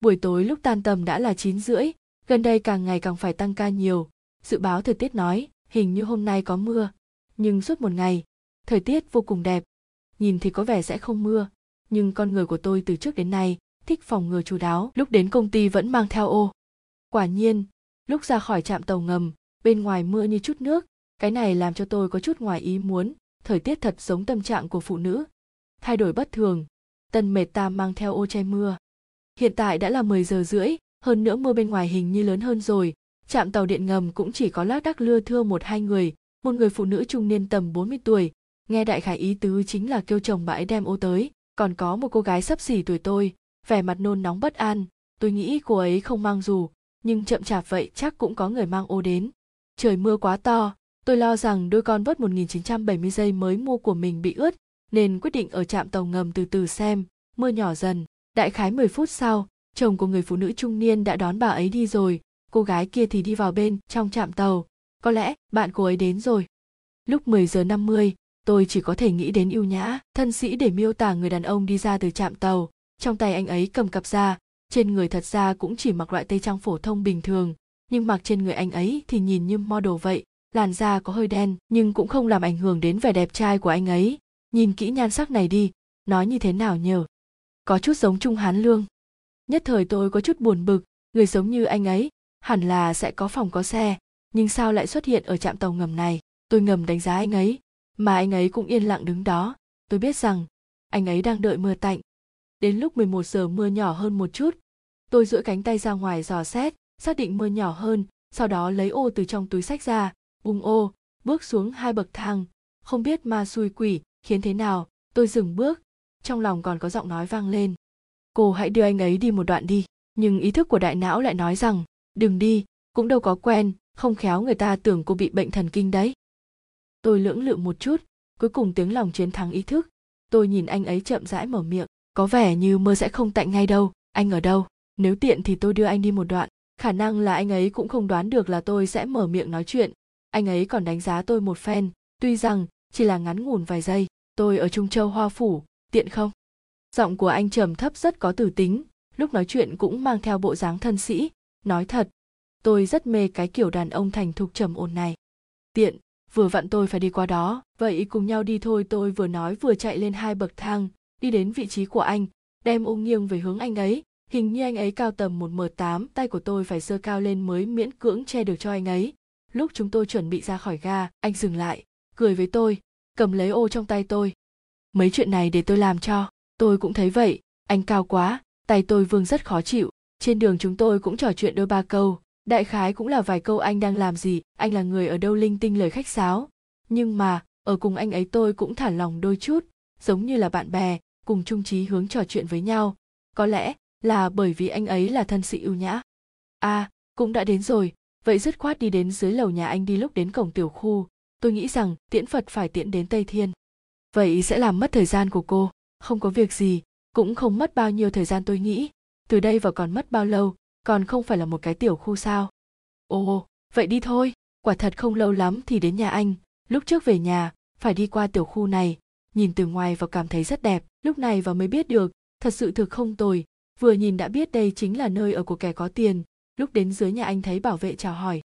buổi tối lúc tan tầm đã là 9 rưỡi, gần đây càng ngày càng phải tăng ca nhiều. Dự báo thời tiết nói, hình như hôm nay có mưa. Nhưng suốt một ngày, thời tiết vô cùng đẹp. Nhìn thì có vẻ sẽ không mưa. Nhưng con người của tôi từ trước đến nay thích phòng ngừa chú đáo, lúc đến công ty vẫn mang theo ô. Quả nhiên, lúc ra khỏi trạm tàu ngầm, bên ngoài mưa như chút nước, cái này làm cho tôi có chút ngoài ý muốn, thời tiết thật giống tâm trạng của phụ nữ. Thay đổi bất thường, tân mệt ta mang theo ô che mưa hiện tại đã là 10 giờ rưỡi, hơn nữa mưa bên ngoài hình như lớn hơn rồi. Trạm tàu điện ngầm cũng chỉ có lác đác lưa thưa một hai người, một người phụ nữ trung niên tầm 40 tuổi. Nghe đại khải ý tứ chính là kêu chồng bà ấy đem ô tới. Còn có một cô gái sắp xỉ tuổi tôi, vẻ mặt nôn nóng bất an. Tôi nghĩ cô ấy không mang dù, nhưng chậm chạp vậy chắc cũng có người mang ô đến. Trời mưa quá to, tôi lo rằng đôi con vớt 1970 giây mới mua của mình bị ướt, nên quyết định ở trạm tàu ngầm từ từ xem, mưa nhỏ dần đại khái 10 phút sau, chồng của người phụ nữ trung niên đã đón bà ấy đi rồi, cô gái kia thì đi vào bên trong trạm tàu. Có lẽ bạn cô ấy đến rồi. Lúc 10 giờ 50 tôi chỉ có thể nghĩ đến yêu nhã, thân sĩ để miêu tả người đàn ông đi ra từ trạm tàu. Trong tay anh ấy cầm cặp da, trên người thật ra cũng chỉ mặc loại tây trang phổ thông bình thường, nhưng mặc trên người anh ấy thì nhìn như model vậy, làn da có hơi đen, nhưng cũng không làm ảnh hưởng đến vẻ đẹp trai của anh ấy. Nhìn kỹ nhan sắc này đi, nói như thế nào nhờ? Có chút giống trung hán lương. Nhất thời tôi có chút buồn bực, người giống như anh ấy, hẳn là sẽ có phòng có xe, nhưng sao lại xuất hiện ở trạm tàu ngầm này? Tôi ngầm đánh giá anh ấy, mà anh ấy cũng yên lặng đứng đó. Tôi biết rằng, anh ấy đang đợi mưa tạnh. Đến lúc 11 giờ mưa nhỏ hơn một chút, tôi duỗi cánh tay ra ngoài dò xét, xác định mưa nhỏ hơn, sau đó lấy ô từ trong túi sách ra, bung ô, bước xuống hai bậc thang. Không biết ma xui quỷ khiến thế nào, tôi dừng bước trong lòng còn có giọng nói vang lên. Cô hãy đưa anh ấy đi một đoạn đi, nhưng ý thức của đại não lại nói rằng, đừng đi, cũng đâu có quen, không khéo người ta tưởng cô bị bệnh thần kinh đấy. Tôi lưỡng lự một chút, cuối cùng tiếng lòng chiến thắng ý thức. Tôi nhìn anh ấy chậm rãi mở miệng, có vẻ như mơ sẽ không tạnh ngay đâu, anh ở đâu? Nếu tiện thì tôi đưa anh đi một đoạn, khả năng là anh ấy cũng không đoán được là tôi sẽ mở miệng nói chuyện. Anh ấy còn đánh giá tôi một phen, tuy rằng chỉ là ngắn ngủn vài giây, tôi ở trung châu hoa phủ tiện không? Giọng của anh trầm thấp rất có tử tính, lúc nói chuyện cũng mang theo bộ dáng thân sĩ. Nói thật, tôi rất mê cái kiểu đàn ông thành thục trầm ổn này. Tiện, vừa vặn tôi phải đi qua đó. Vậy cùng nhau đi thôi, tôi vừa nói vừa chạy lên hai bậc thang, đi đến vị trí của anh, đem ung nghiêng về hướng anh ấy. Hình như anh ấy cao tầm một m tám, tay của tôi phải giơ cao lên mới miễn cưỡng che được cho anh ấy. Lúc chúng tôi chuẩn bị ra khỏi ga, anh dừng lại, cười với tôi, cầm lấy ô trong tay tôi mấy chuyện này để tôi làm cho. Tôi cũng thấy vậy. Anh cao quá, tay tôi vương rất khó chịu. Trên đường chúng tôi cũng trò chuyện đôi ba câu. Đại khái cũng là vài câu anh đang làm gì. Anh là người ở đâu linh tinh lời khách sáo. Nhưng mà, ở cùng anh ấy tôi cũng thả lòng đôi chút. Giống như là bạn bè, cùng chung trí hướng trò chuyện với nhau. Có lẽ là bởi vì anh ấy là thân sĩ ưu nhã. À cũng đã đến rồi. Vậy dứt khoát đi đến dưới lầu nhà anh đi lúc đến cổng tiểu khu. Tôi nghĩ rằng tiễn phật phải tiễn đến tây thiên vậy sẽ làm mất thời gian của cô. Không có việc gì, cũng không mất bao nhiêu thời gian tôi nghĩ. Từ đây vào còn mất bao lâu, còn không phải là một cái tiểu khu sao? Ồ, vậy đi thôi. Quả thật không lâu lắm thì đến nhà anh. Lúc trước về nhà, phải đi qua tiểu khu này. Nhìn từ ngoài vào cảm thấy rất đẹp. Lúc này vào mới biết được, thật sự thực không tồi. Vừa nhìn đã biết đây chính là nơi ở của kẻ có tiền. Lúc đến dưới nhà anh thấy bảo vệ chào hỏi.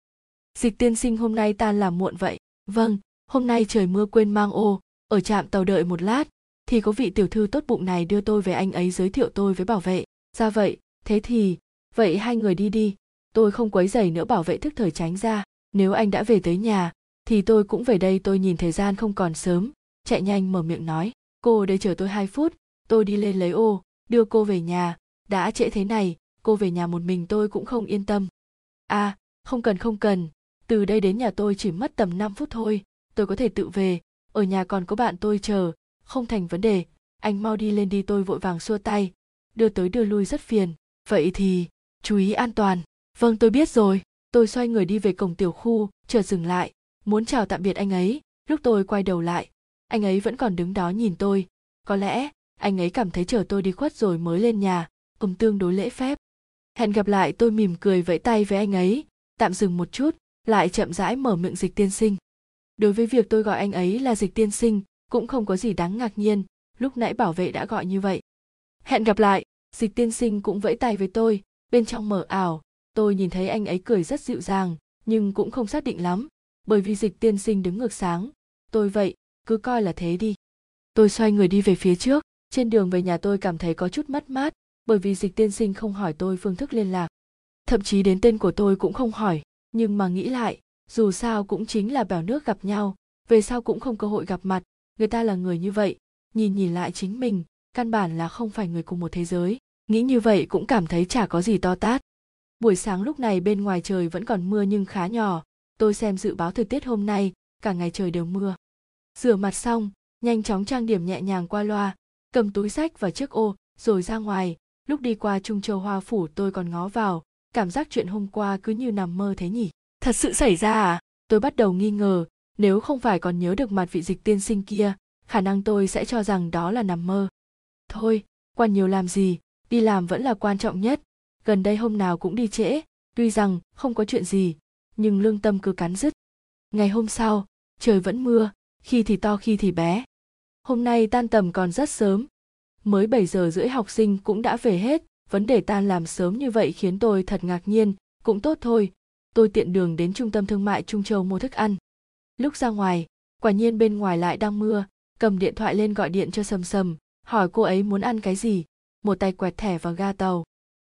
Dịch tiên sinh hôm nay tan làm muộn vậy. Vâng hôm nay trời mưa quên mang ô ở trạm tàu đợi một lát, thì có vị tiểu thư tốt bụng này đưa tôi về anh ấy giới thiệu tôi với bảo vệ. Ra vậy, thế thì, vậy hai người đi đi. Tôi không quấy giày nữa bảo vệ thức thời tránh ra. Nếu anh đã về tới nhà, thì tôi cũng về đây, tôi nhìn thời gian không còn sớm. Chạy nhanh mở miệng nói, cô đây chờ tôi hai phút, tôi đi lên lấy ô, đưa cô về nhà. Đã trễ thế này, cô về nhà một mình tôi cũng không yên tâm. À không cần không cần. Từ đây đến nhà tôi chỉ mất tầm 5 phút thôi, tôi có thể tự về ở nhà còn có bạn tôi chờ, không thành vấn đề. Anh mau đi lên đi tôi vội vàng xua tay. Đưa tới đưa lui rất phiền. Vậy thì, chú ý an toàn. Vâng tôi biết rồi. Tôi xoay người đi về cổng tiểu khu, chợt dừng lại. Muốn chào tạm biệt anh ấy. Lúc tôi quay đầu lại, anh ấy vẫn còn đứng đó nhìn tôi. Có lẽ, anh ấy cảm thấy chờ tôi đi khuất rồi mới lên nhà ông tương đối lễ phép. Hẹn gặp lại, tôi mỉm cười vẫy tay với anh ấy. Tạm dừng một chút, lại chậm rãi mở miệng dịch tiên sinh đối với việc tôi gọi anh ấy là dịch tiên sinh, cũng không có gì đáng ngạc nhiên, lúc nãy bảo vệ đã gọi như vậy. Hẹn gặp lại, dịch tiên sinh cũng vẫy tay với tôi, bên trong mở ảo, tôi nhìn thấy anh ấy cười rất dịu dàng, nhưng cũng không xác định lắm, bởi vì dịch tiên sinh đứng ngược sáng. Tôi vậy, cứ coi là thế đi. Tôi xoay người đi về phía trước, trên đường về nhà tôi cảm thấy có chút mất mát, bởi vì dịch tiên sinh không hỏi tôi phương thức liên lạc. Thậm chí đến tên của tôi cũng không hỏi, nhưng mà nghĩ lại dù sao cũng chính là bèo nước gặp nhau, về sau cũng không cơ hội gặp mặt, người ta là người như vậy, nhìn nhìn lại chính mình, căn bản là không phải người cùng một thế giới. Nghĩ như vậy cũng cảm thấy chả có gì to tát. Buổi sáng lúc này bên ngoài trời vẫn còn mưa nhưng khá nhỏ, tôi xem dự báo thời tiết hôm nay, cả ngày trời đều mưa. Rửa mặt xong, nhanh chóng trang điểm nhẹ nhàng qua loa, cầm túi sách và chiếc ô, rồi ra ngoài. Lúc đi qua trung châu hoa phủ tôi còn ngó vào, cảm giác chuyện hôm qua cứ như nằm mơ thế nhỉ? Thật sự xảy ra à? Tôi bắt đầu nghi ngờ, nếu không phải còn nhớ được mặt vị dịch tiên sinh kia, khả năng tôi sẽ cho rằng đó là nằm mơ. Thôi quan nhiều làm gì, đi làm vẫn là quan trọng nhất. Gần đây hôm nào cũng đi trễ, tuy rằng không có chuyện gì, nhưng lương tâm cứ cắn rứt ngày hôm sau, trời vẫn mưa, khi thì to khi thì bé. Hôm nay tan tầm còn rất sớm. Mới 7 giờ rưỡi học sinh cũng đã về hết. Vấn đề tan làm sớm như vậy khiến tôi thật ngạc nhiên. Cũng tốt thôi tôi tiện đường đến trung tâm thương mại trung châu mua thức ăn. Lúc ra ngoài, quả nhiên bên ngoài lại đang mưa, cầm điện thoại lên gọi điện cho sầm sầm, hỏi cô ấy muốn ăn cái gì. Một tay quẹt thẻ vào ga tàu.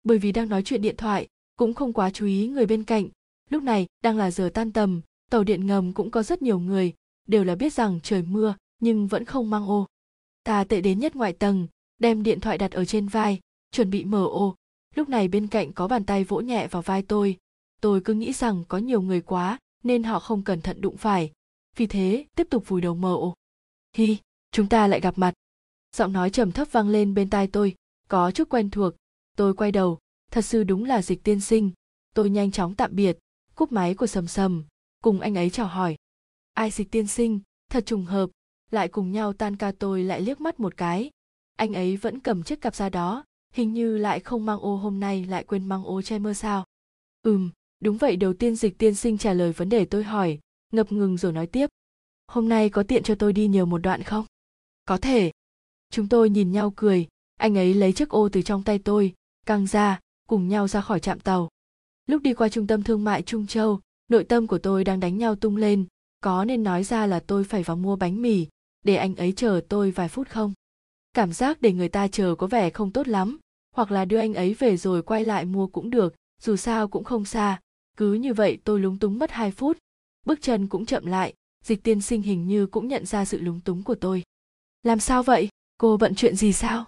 Bởi vì đang nói chuyện điện thoại, cũng không quá chú ý người bên cạnh. Lúc này, đang là giờ tan tầm, tàu điện ngầm cũng có rất nhiều người, đều là biết rằng trời mưa, nhưng vẫn không mang ô. Ta tệ đến nhất ngoại tầng, đem điện thoại đặt ở trên vai, chuẩn bị mở ô. Lúc này bên cạnh có bàn tay vỗ nhẹ vào vai tôi tôi cứ nghĩ rằng có nhiều người quá, nên họ không cẩn thận đụng phải. Vì thế, tiếp tục vùi đầu mở hi, chúng ta lại gặp mặt. Giọng nói trầm thấp vang lên bên tai tôi, có chút quen thuộc. Tôi quay đầu, thật sự đúng là dịch tiên sinh. Tôi nhanh chóng tạm biệt, cúp máy của sầm sầm, cùng anh ấy chào hỏi. Ai dịch tiên sinh, thật trùng hợp. Lại cùng nhau tan ca tôi lại liếc mắt một cái. Anh ấy vẫn cầm chiếc cặp ra đó, hình như lại không mang ô hôm nay lại quên mang ô che mưa sao. Ừm đúng vậy, đầu tiên dịch tiên sinh trả lời vấn đề tôi hỏi, ngập ngừng rồi nói tiếp. Hôm nay có tiện cho tôi đi nhiều một đoạn không? Có thể. Chúng tôi nhìn nhau cười, anh ấy lấy chiếc ô từ trong tay tôi, căng ra, cùng nhau ra khỏi trạm tàu. Lúc đi qua trung tâm thương mại trung châu, nội tâm của tôi đang đánh nhau tung lên, có nên nói ra là tôi phải vào mua bánh mì, để anh ấy chờ tôi vài phút không? Cảm giác để người ta chờ có vẻ không tốt lắm, hoặc là đưa anh ấy về rồi quay lại mua cũng được, dù sao cũng không xa cứ như vậy tôi lúng túng mất hai phút. Bước chân cũng chậm lại, dịch tiên sinh hình như cũng nhận ra sự lúng túng của tôi. Làm sao vậy? Cô bận chuyện gì sao?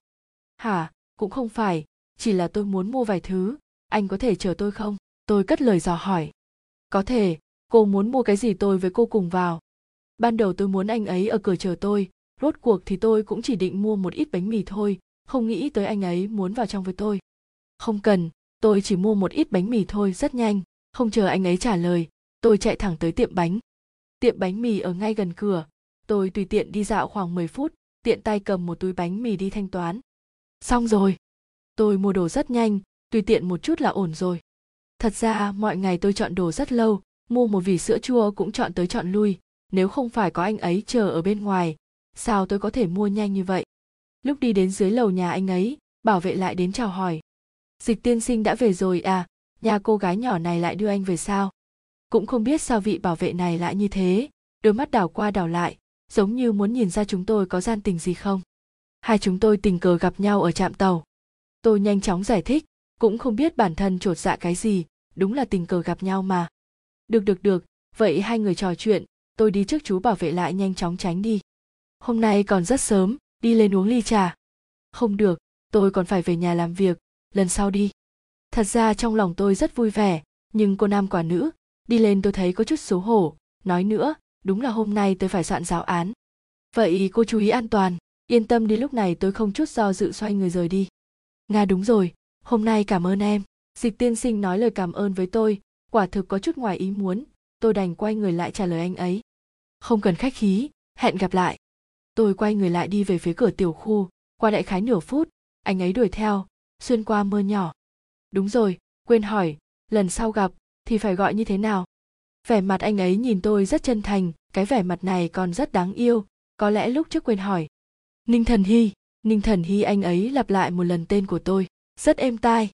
Hả? Cũng không phải, chỉ là tôi muốn mua vài thứ. Anh có thể chờ tôi không? Tôi cất lời dò hỏi. Có thể, cô muốn mua cái gì tôi với cô cùng vào. Ban đầu tôi muốn anh ấy ở cửa chờ tôi, rốt cuộc thì tôi cũng chỉ định mua một ít bánh mì thôi, không nghĩ tới anh ấy muốn vào trong với tôi. Không cần, tôi chỉ mua một ít bánh mì thôi, rất nhanh không chờ anh ấy trả lời, tôi chạy thẳng tới tiệm bánh. Tiệm bánh mì ở ngay gần cửa. Tôi tùy tiện đi dạo khoảng 10 phút, tiện tay cầm một túi bánh mì đi thanh toán. Xong rồi. Tôi mua đồ rất nhanh, tùy tiện một chút là ổn rồi. Thật ra, mọi ngày tôi chọn đồ rất lâu, mua một vỉ sữa chua cũng chọn tới chọn lui. Nếu không phải có anh ấy chờ ở bên ngoài, sao tôi có thể mua nhanh như vậy? Lúc đi đến dưới lầu nhà anh ấy, bảo vệ lại đến chào hỏi. Dịch tiên sinh đã về rồi à? Nhà cô gái nhỏ này lại đưa anh về sao? Cũng không biết sao vị bảo vệ này lại như thế. Đôi mắt đảo qua đảo lại, giống như muốn nhìn ra chúng tôi có gian tình gì không? Hai chúng tôi tình cờ gặp nhau ở trạm tàu. Tôi nhanh chóng giải thích, cũng không biết bản thân trột dạ cái gì, đúng là tình cờ gặp nhau mà. Được được được, vậy hai người trò chuyện, tôi đi trước chú bảo vệ lại nhanh chóng tránh đi. Hôm nay còn rất sớm, đi lên uống ly trà. Không được, tôi còn phải về nhà làm việc, lần sau đi thật ra trong lòng tôi rất vui vẻ, nhưng cô nam quả nữ, đi lên tôi thấy có chút xấu hổ, nói nữa, đúng là hôm nay tôi phải soạn giáo án. Vậy cô chú ý an toàn, yên tâm đi, lúc này tôi không chút do dự xoay người rời đi. Nga đúng rồi, hôm nay cảm ơn em. Dịch tiên sinh nói lời cảm ơn với tôi, quả thực có chút ngoài ý muốn, tôi đành quay người lại trả lời anh ấy. Không cần khách khí, hẹn gặp lại. Tôi quay người lại đi về phía cửa tiểu khu, qua đại khái nửa phút, anh ấy đuổi theo, xuyên qua mưa nhỏ đúng rồi, quên hỏi, lần sau gặp thì phải gọi như thế nào? Vẻ mặt anh ấy nhìn tôi rất chân thành, cái vẻ mặt này còn rất đáng yêu, có lẽ lúc trước quên hỏi. Ninh thần hy, ninh thần hy anh ấy lặp lại một lần tên của tôi, rất êm tai.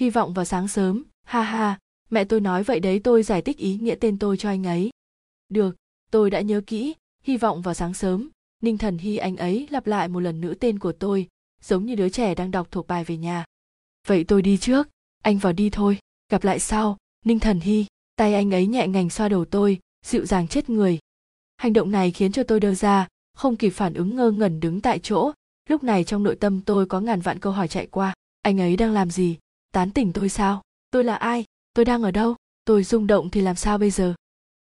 Hy vọng vào sáng sớm, ha ha, mẹ tôi nói vậy đấy tôi giải thích ý nghĩa tên tôi cho anh ấy. Được, tôi đã nhớ kỹ, hy vọng vào sáng sớm, ninh thần hy anh ấy lặp lại một lần nữa tên của tôi, giống như đứa trẻ đang đọc thuộc bài về nhà vậy tôi đi trước. Anh vào đi thôi. Gặp lại sau. Ninh thần hy, tay anh ấy nhẹ ngành xoa đầu tôi, dịu dàng chết người. Hành động này khiến cho tôi đơ ra, không kịp phản ứng ngơ ngẩn đứng tại chỗ. Lúc này trong nội tâm tôi có ngàn vạn câu hỏi chạy qua. Anh ấy đang làm gì? Tán tỉnh tôi sao? Tôi là ai? Tôi đang ở đâu? Tôi rung động thì làm sao bây giờ?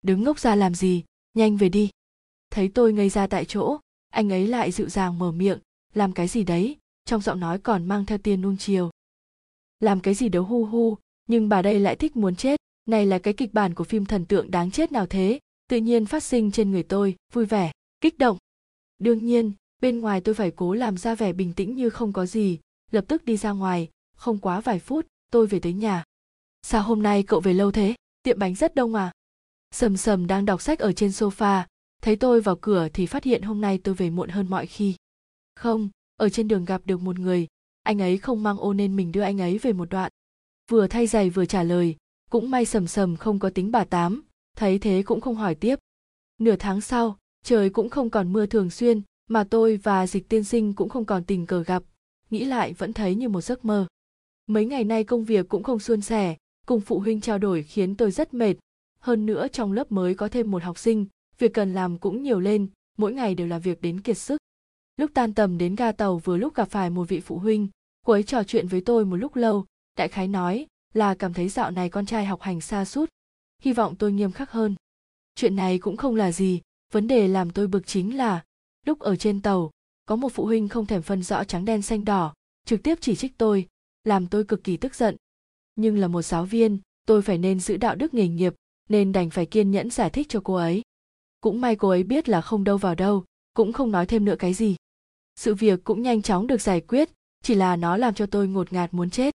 Đứng ngốc ra làm gì? Nhanh về đi. Thấy tôi ngây ra tại chỗ, anh ấy lại dịu dàng mở miệng. Làm cái gì đấy? Trong giọng nói còn mang theo tiền nuông chiều làm cái gì đó hu hu, nhưng bà đây lại thích muốn chết. Này là cái kịch bản của phim thần tượng đáng chết nào thế? Tự nhiên phát sinh trên người tôi, vui vẻ, kích động. Đương nhiên, bên ngoài tôi phải cố làm ra vẻ bình tĩnh như không có gì. Lập tức đi ra ngoài, không quá vài phút, tôi về tới nhà. Sao hôm nay cậu về lâu thế? Tiệm bánh rất đông à? Sầm sầm đang đọc sách ở trên sofa, thấy tôi vào cửa thì phát hiện hôm nay tôi về muộn hơn mọi khi. Không, ở trên đường gặp được một người anh ấy không mang ô nên mình đưa anh ấy về một đoạn. Vừa thay giày vừa trả lời, cũng may sầm sầm không có tính bà tám, thấy thế cũng không hỏi tiếp. Nửa tháng sau, trời cũng không còn mưa thường xuyên, mà tôi và dịch tiên sinh cũng không còn tình cờ gặp, nghĩ lại vẫn thấy như một giấc mơ. Mấy ngày nay công việc cũng không suôn sẻ, cùng phụ huynh trao đổi khiến tôi rất mệt. Hơn nữa trong lớp mới có thêm một học sinh, việc cần làm cũng nhiều lên, mỗi ngày đều là việc đến kiệt sức lúc tan tầm đến ga tàu vừa lúc gặp phải một vị phụ huynh, cô ấy trò chuyện với tôi một lúc lâu. Đại khái nói là cảm thấy dạo này con trai học hành xa suốt, hy vọng tôi nghiêm khắc hơn. Chuyện này cũng không là gì, vấn đề làm tôi bực chính là lúc ở trên tàu, có một phụ huynh không thèm phân rõ trắng đen xanh đỏ, trực tiếp chỉ trích tôi, làm tôi cực kỳ tức giận. Nhưng là một giáo viên, tôi phải nên giữ đạo đức nghề nghiệp, nên đành phải kiên nhẫn giải thích cho cô ấy. Cũng may cô ấy biết là không đâu vào đâu, cũng không nói thêm nữa cái gì sự việc cũng nhanh chóng được giải quyết, chỉ là nó làm cho tôi ngột ngạt muốn chết.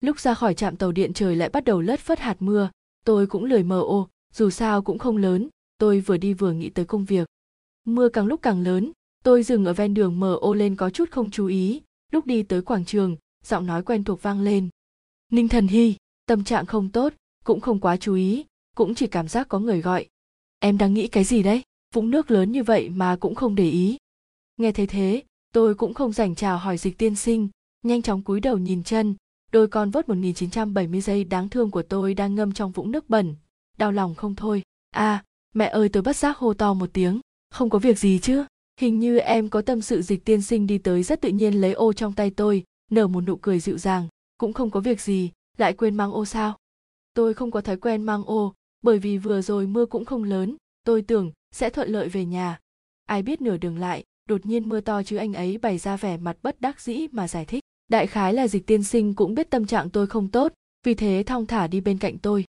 Lúc ra khỏi trạm tàu điện trời lại bắt đầu lất phất hạt mưa, tôi cũng lười mờ ô, dù sao cũng không lớn, tôi vừa đi vừa nghĩ tới công việc. Mưa càng lúc càng lớn, tôi dừng ở ven đường mờ ô lên có chút không chú ý, lúc đi tới quảng trường, giọng nói quen thuộc vang lên. Ninh thần hy, tâm trạng không tốt, cũng không quá chú ý, cũng chỉ cảm giác có người gọi. Em đang nghĩ cái gì đấy? Vũng nước lớn như vậy mà cũng không để ý. Nghe thấy thế tôi cũng không dành chào hỏi dịch tiên sinh, nhanh chóng cúi đầu nhìn chân. Đôi con vớt 1970 giây đáng thương của tôi đang ngâm trong vũng nước bẩn. Đau lòng không thôi. À mẹ ơi, tôi bất giác hô to một tiếng. Không có việc gì chứ? Hình như em có tâm sự dịch tiên sinh đi tới rất tự nhiên lấy ô trong tay tôi, nở một nụ cười dịu dàng. Cũng không có việc gì. Lại quên mang ô sao? Tôi không có thói quen mang ô, bởi vì vừa rồi mưa cũng không lớn. Tôi tưởng sẽ thuận lợi về nhà. Ai biết nửa đường lại đột nhiên mưa to chứ anh ấy bày ra vẻ mặt bất đắc dĩ mà giải thích. Đại khái là dịch tiên sinh cũng biết tâm trạng tôi không tốt, vì thế thong thả đi bên cạnh tôi.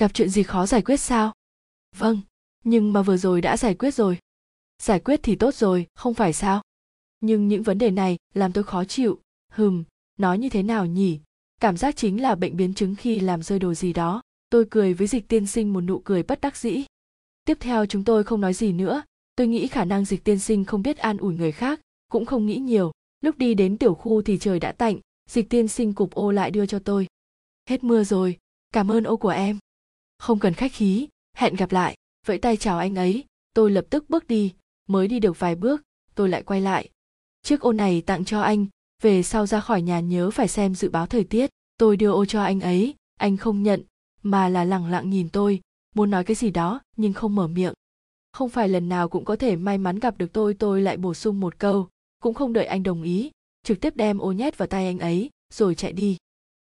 Gặp chuyện gì khó giải quyết sao? Vâng nhưng mà vừa rồi đã giải quyết rồi. Giải quyết thì tốt rồi, không phải sao? Nhưng những vấn đề này làm tôi khó chịu. Hừm nói như thế nào nhỉ? Cảm giác chính là bệnh biến chứng khi làm rơi đồ gì đó. Tôi cười với dịch tiên sinh một nụ cười bất đắc dĩ. Tiếp theo chúng tôi không nói gì nữa tôi nghĩ khả năng dịch tiên sinh không biết an ủi người khác, cũng không nghĩ nhiều. Lúc đi đến tiểu khu thì trời đã tạnh, dịch tiên sinh cục ô lại đưa cho tôi. Hết mưa rồi, cảm ơn ô của em. Không cần khách khí, hẹn gặp lại. Vẫy tay chào anh ấy, tôi lập tức bước đi. Mới đi được vài bước, tôi lại quay lại. Chiếc ô này tặng cho anh, về sau ra khỏi nhà nhớ phải xem dự báo thời tiết. Tôi đưa ô cho anh ấy, anh không nhận, mà là lẳng lặng nhìn tôi. Muốn nói cái gì đó, nhưng không mở miệng không phải lần nào cũng có thể may mắn gặp được tôi tôi lại bổ sung một câu. Cũng không đợi anh đồng ý, trực tiếp đem ô nhét vào tay anh ấy, rồi chạy đi.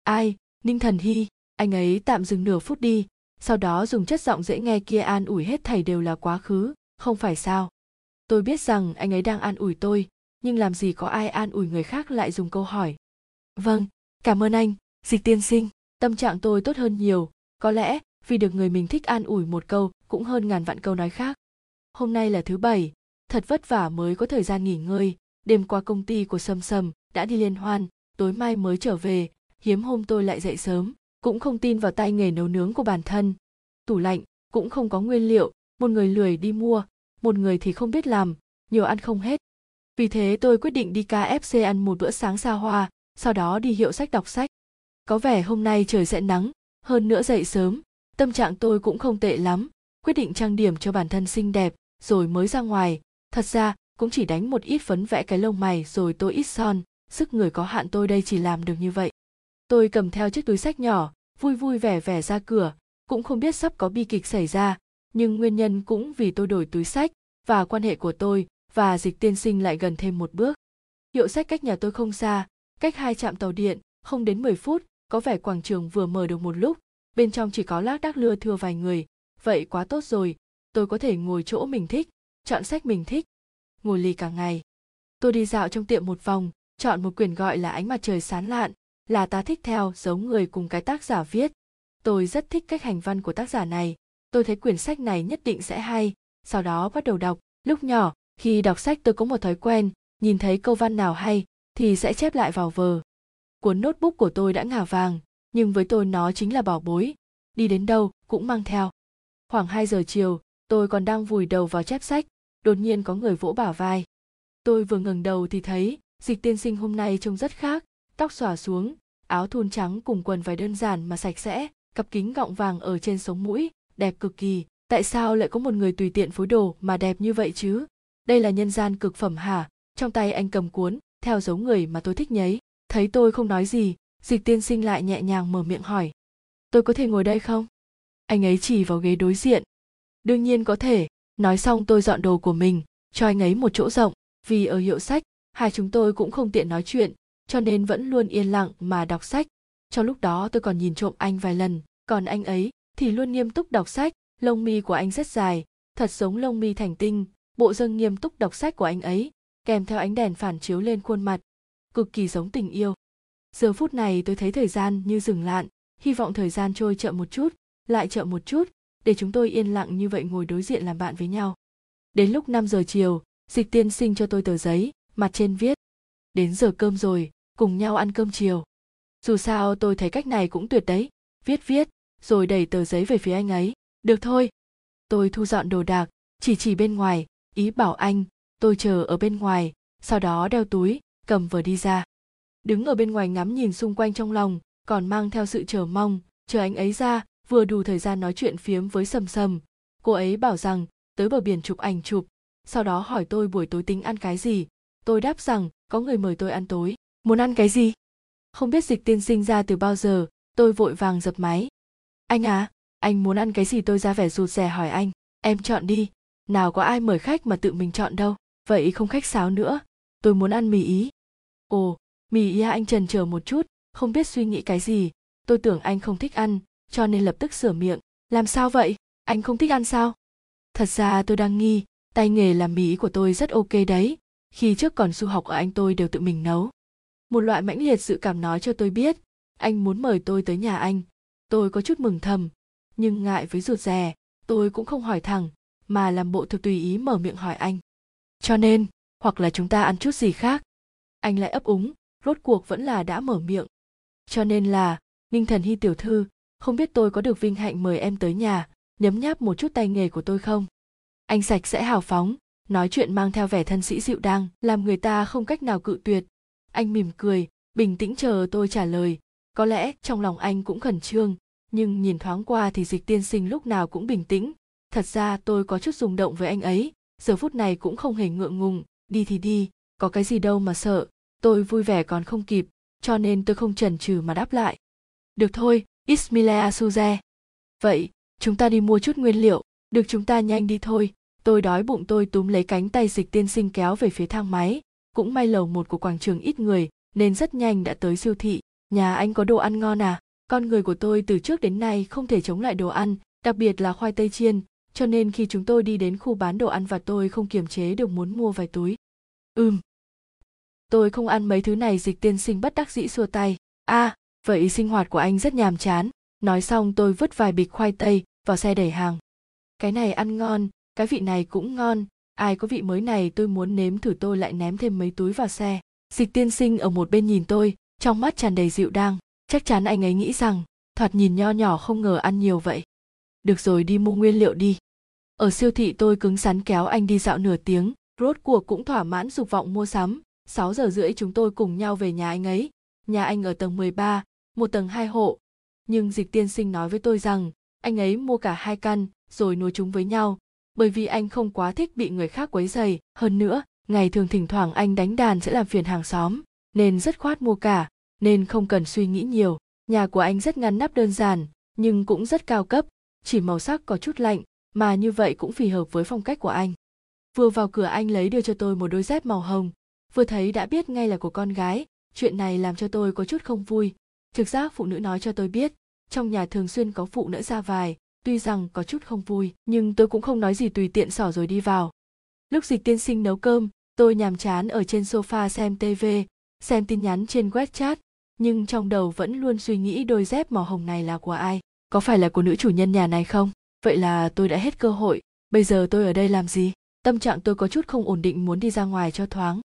Ai? Ninh thần hy. Anh ấy tạm dừng nửa phút đi. Sau đó dùng chất giọng dễ nghe kia an ủi hết thảy đều là quá khứ. Không phải sao? Tôi biết rằng anh ấy đang an ủi tôi, nhưng làm gì có ai an ủi người khác lại dùng câu hỏi. Vâng cảm ơn anh, dịch tiên sinh. Tâm trạng tôi tốt hơn nhiều. Có lẽ vì được người mình thích an ủi một câu cũng hơn ngàn vạn câu nói khác hôm nay là thứ bảy. Thật vất vả mới có thời gian nghỉ ngơi. Đêm qua công ty của sầm sầm đã đi liên hoan, tối mai mới trở về. Hiếm hôm tôi lại dậy sớm, cũng không tin vào tay nghề nấu nướng của bản thân. Tủ lạnh cũng không có nguyên liệu, một người lười đi mua, một người thì không biết làm, nhiều ăn không hết. Vì thế tôi quyết định đi KFC ăn một bữa sáng xa hoa, sau đó đi hiệu sách đọc sách. Có vẻ hôm nay trời sẽ nắng, hơn nữa dậy sớm. Tâm trạng tôi cũng không tệ lắm. Quyết định trang điểm cho bản thân xinh đẹp rồi mới ra ngoài. Thật ra, cũng chỉ đánh một ít phấn vẽ cái lông mày rồi tôi ít son. Sức người có hạn tôi đây chỉ làm được như vậy. Tôi cầm theo chiếc túi sách nhỏ, vui vui vẻ vẻ ra cửa. Cũng không biết sắp có bi kịch xảy ra, nhưng nguyên nhân cũng vì tôi đổi túi sách và quan hệ của tôi và dịch tiên sinh lại gần thêm một bước. Hiệu sách cách nhà tôi không xa, cách hai trạm tàu điện, không đến 10 phút, có vẻ quảng trường vừa mở được một lúc. Bên trong chỉ có lác đác lưa thưa vài người. Vậy quá tốt rồi tôi có thể ngồi chỗ mình thích, chọn sách mình thích. Ngồi lì cả ngày. Tôi đi dạo trong tiệm một vòng, chọn một quyển gọi là ánh mặt trời sán lạn, là ta thích theo, giống người cùng cái tác giả viết. Tôi rất thích cách hành văn của tác giả này. Tôi thấy quyển sách này nhất định sẽ hay. Sau đó bắt đầu đọc. Lúc nhỏ, khi đọc sách tôi có một thói quen, nhìn thấy câu văn nào hay thì sẽ chép lại vào vờ cuốn notebook của tôi đã ngả vàng, nhưng với tôi nó chính là bảo bối. Đi đến đâu cũng mang theo. Khoảng 2 giờ chiều tôi còn đang vùi đầu vào chép sách, đột nhiên có người vỗ bả vai. Tôi vừa ngẩng đầu thì thấy, dịch tiên sinh hôm nay trông rất khác, tóc xõa xuống, áo thun trắng cùng quần vải đơn giản mà sạch sẽ, cặp kính gọng vàng ở trên sống mũi, đẹp cực kỳ. Tại sao lại có một người tùy tiện phối đồ mà đẹp như vậy chứ? Đây là nhân gian cực phẩm hả trong tay anh cầm cuốn, theo dấu người mà tôi thích nhấy. Thấy tôi không nói gì, dịch tiên sinh lại nhẹ nhàng mở miệng hỏi. Tôi có thể ngồi đây không? Anh ấy chỉ vào ghế đối diện đương nhiên có thể. Nói xong tôi dọn đồ của mình, cho anh ấy một chỗ rộng. Vì ở hiệu sách, hai chúng tôi cũng không tiện nói chuyện, cho nên vẫn luôn yên lặng mà đọc sách. Trong lúc đó tôi còn nhìn trộm anh vài lần, còn anh ấy thì luôn nghiêm túc đọc sách. Lông mi của anh rất dài, thật giống lông mi thành tinh. Bộ dâng nghiêm túc đọc sách của anh ấy, kèm theo ánh đèn phản chiếu lên khuôn mặt. Cực kỳ giống tình yêu. Giờ phút này tôi thấy thời gian như dừng lạn hy vọng thời gian trôi chậm một chút, lại chậm một chút để chúng tôi yên lặng như vậy ngồi đối diện làm bạn với nhau. Đến lúc 5 giờ chiều, dịch tiên sinh cho tôi tờ giấy, mặt trên viết, đến giờ cơm rồi, cùng nhau ăn cơm chiều. Dù sao tôi thấy cách này cũng tuyệt đấy, viết viết, rồi đẩy tờ giấy về phía anh ấy, được thôi. Tôi thu dọn đồ đạc, chỉ chỉ bên ngoài, ý bảo anh, tôi chờ ở bên ngoài, sau đó đeo túi, cầm vừa đi ra. Đứng ở bên ngoài ngắm nhìn xung quanh trong lòng, còn mang theo sự chờ mong, chờ anh ấy ra vừa đủ thời gian nói chuyện phiếm với sầm sầm. Cô ấy bảo rằng, tới bờ biển chụp ảnh chụp. Sau đó hỏi tôi buổi tối tính ăn cái gì. Tôi đáp rằng, có người mời tôi ăn tối. Muốn ăn cái gì? Không biết dịch tiên sinh ra từ bao giờ, tôi vội vàng dập máy. Anh à anh muốn ăn cái gì tôi ra vẻ rụt rè hỏi anh. Em chọn đi. Nào có ai mời khách mà tự mình chọn đâu. Vậy không khách sáo nữa. Tôi muốn ăn mì ý. Ồ, mì ý à anh trần chờ một chút. Không biết suy nghĩ cái gì. Tôi tưởng anh không thích ăn cho nên lập tức sửa miệng. Làm sao vậy? Anh không thích ăn sao? Thật ra tôi đang nghi, tay nghề làm mì của tôi rất ok đấy. Khi trước còn du học ở anh tôi đều tự mình nấu. Một loại mãnh liệt dự cảm nói cho tôi biết, anh muốn mời tôi tới nhà anh. Tôi có chút mừng thầm, nhưng ngại với rụt rè, tôi cũng không hỏi thẳng, mà làm bộ thực tùy ý mở miệng hỏi anh. Cho nên, hoặc là chúng ta ăn chút gì khác? Anh lại ấp úng, rốt cuộc vẫn là đã mở miệng. Cho nên là, ninh thần hy tiểu thư không biết tôi có được vinh hạnh mời em tới nhà, nhấm nháp một chút tay nghề của tôi không? Anh sạch sẽ hào phóng, nói chuyện mang theo vẻ thân sĩ dịu đang làm người ta không cách nào cự tuyệt. Anh mỉm cười, bình tĩnh chờ tôi trả lời. Có lẽ trong lòng anh cũng khẩn trương, nhưng nhìn thoáng qua thì dịch tiên sinh lúc nào cũng bình tĩnh. Thật ra tôi có chút rung động với anh ấy, giờ phút này cũng không hề ngượng ngùng. Đi thì đi, có cái gì đâu mà sợ, tôi vui vẻ còn không kịp, cho nên tôi không chần chừ mà đáp lại. Được thôi ismile asuze. Vậy chúng ta đi mua chút nguyên liệu. Được chúng ta nhanh đi thôi. Tôi đói bụng tôi túm lấy cánh tay dịch tiên sinh kéo về phía thang máy. Cũng may lầu một của quảng trường ít người nên rất nhanh đã tới siêu thị. Nhà anh có đồ ăn ngon à? Con người của tôi từ trước đến nay không thể chống lại đồ ăn đặc biệt là khoai tây chiên. Cho nên khi chúng tôi đi đến khu bán đồ ăn và tôi không kiềm chế được muốn mua vài túi. Ừm. Tôi không ăn mấy thứ này dịch tiên sinh bất đắc dĩ xua tay. A à, vậy sinh hoạt của anh rất nhàm chán. Nói xong tôi vứt vài bịch khoai tây vào xe đẩy hàng. Cái này ăn ngon cái vị này cũng ngon. Ai có vị mới này tôi muốn nếm thử tôi lại ném thêm mấy túi vào xe. Dịch tiên sinh ở một bên nhìn tôi trong mắt tràn đầy dịu đang chắc chắn anh ấy nghĩ rằng thoạt nhìn nho nhỏ không ngờ ăn nhiều vậy. Được rồi đi mua nguyên liệu đi. Ở siêu thị tôi cứng rắn kéo anh đi dạo nửa tiếng. Rốt cuộc cũng thỏa mãn dục vọng mua sắm. 6 giờ rưỡi chúng tôi cùng nhau về nhà anh ấy. Nhà anh ở tầng 13, một tầng hai hộ. Nhưng dịch tiên sinh nói với tôi rằng, anh ấy mua cả hai căn, rồi nối chúng với nhau, bởi vì anh không quá thích bị người khác quấy rầy. Hơn nữa, ngày thường thỉnh thoảng anh đánh đàn sẽ làm phiền hàng xóm, nên rất khoát mua cả, nên không cần suy nghĩ nhiều. Nhà của anh rất ngăn nắp đơn giản, nhưng cũng rất cao cấp, chỉ màu sắc có chút lạnh, mà như vậy cũng phù hợp với phong cách của anh. Vừa vào cửa anh lấy đưa cho tôi một đôi dép màu hồng, vừa thấy đã biết ngay là của con gái, chuyện này làm cho tôi có chút không vui. Thực giác phụ nữ nói cho tôi biết, trong nhà thường xuyên có phụ nữ ra vài, tuy rằng có chút không vui, nhưng tôi cũng không nói gì tùy tiện xỏ rồi đi vào. Lúc dịch tiên sinh nấu cơm, tôi nhàm chán ở trên sofa xem TV, xem tin nhắn trên WeChat, nhưng trong đầu vẫn luôn suy nghĩ đôi dép màu hồng này là của ai, có phải là của nữ chủ nhân nhà này không? Vậy là tôi đã hết cơ hội, bây giờ tôi ở đây làm gì? Tâm trạng tôi có chút không ổn định muốn đi ra ngoài cho thoáng.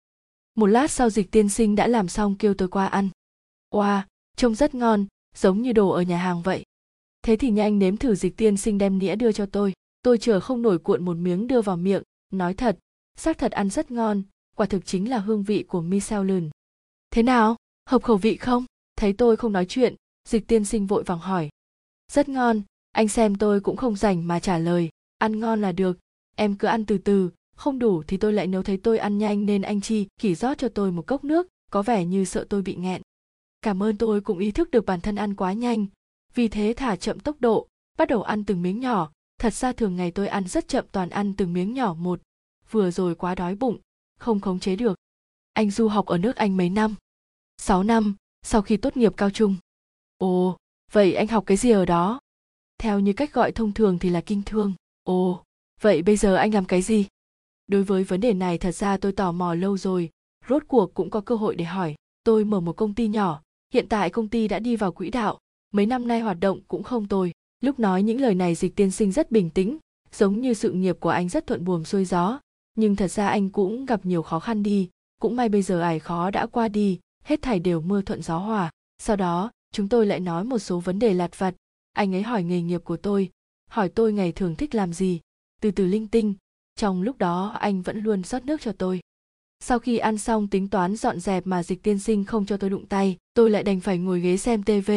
Một lát sau dịch tiên sinh đã làm xong kêu tôi qua ăn. Wow, trông rất ngon, giống như đồ ở nhà hàng vậy. Thế thì nhanh nếm thử dịch tiên sinh đem nĩa đưa cho tôi. Tôi chờ không nổi cuộn một miếng đưa vào miệng, nói thật, xác thật ăn rất ngon, quả thực chính là hương vị của Michelin. Thế nào, hợp khẩu vị không? Thấy tôi không nói chuyện, dịch tiên sinh vội vàng hỏi. Rất ngon, anh xem tôi cũng không rảnh mà trả lời, ăn ngon là được, em cứ ăn từ từ, không đủ thì tôi lại nấu thấy tôi ăn nhanh nên anh chi chỉ rót cho tôi một cốc nước, có vẻ như sợ tôi bị nghẹn. Cảm ơn tôi cũng ý thức được bản thân ăn quá nhanh, vì thế thả chậm tốc độ, bắt đầu ăn từng miếng nhỏ, thật ra thường ngày tôi ăn rất chậm toàn ăn từng miếng nhỏ một, vừa rồi quá đói bụng, không khống chế được. Anh du học ở nước Anh mấy năm? 6 năm, sau khi tốt nghiệp cao trung. Ồ, vậy anh học cái gì ở đó? Theo như cách gọi thông thường thì là kinh thương. Ồ, vậy bây giờ anh làm cái gì? Đối với vấn đề này thật ra tôi tò mò lâu rồi, rốt cuộc cũng có cơ hội để hỏi. Tôi mở một công ty nhỏ, hiện tại công ty đã đi vào quỹ đạo, mấy năm nay hoạt động cũng không tồi. Lúc nói những lời này dịch tiên sinh rất bình tĩnh, giống như sự nghiệp của anh rất thuận buồm xuôi gió. Nhưng thật ra anh cũng gặp nhiều khó khăn đi, cũng may bây giờ ải khó đã qua đi, hết thảy đều mưa thuận gió hòa. Sau đó, chúng tôi lại nói một số vấn đề lặt vặt. Anh ấy hỏi nghề nghiệp của tôi, hỏi tôi ngày thường thích làm gì, từ từ linh tinh. Trong lúc đó anh vẫn luôn rót nước cho tôi. Sau khi ăn xong tính toán dọn dẹp mà dịch tiên sinh không cho tôi đụng tay, tôi lại đành phải ngồi ghế xem TV.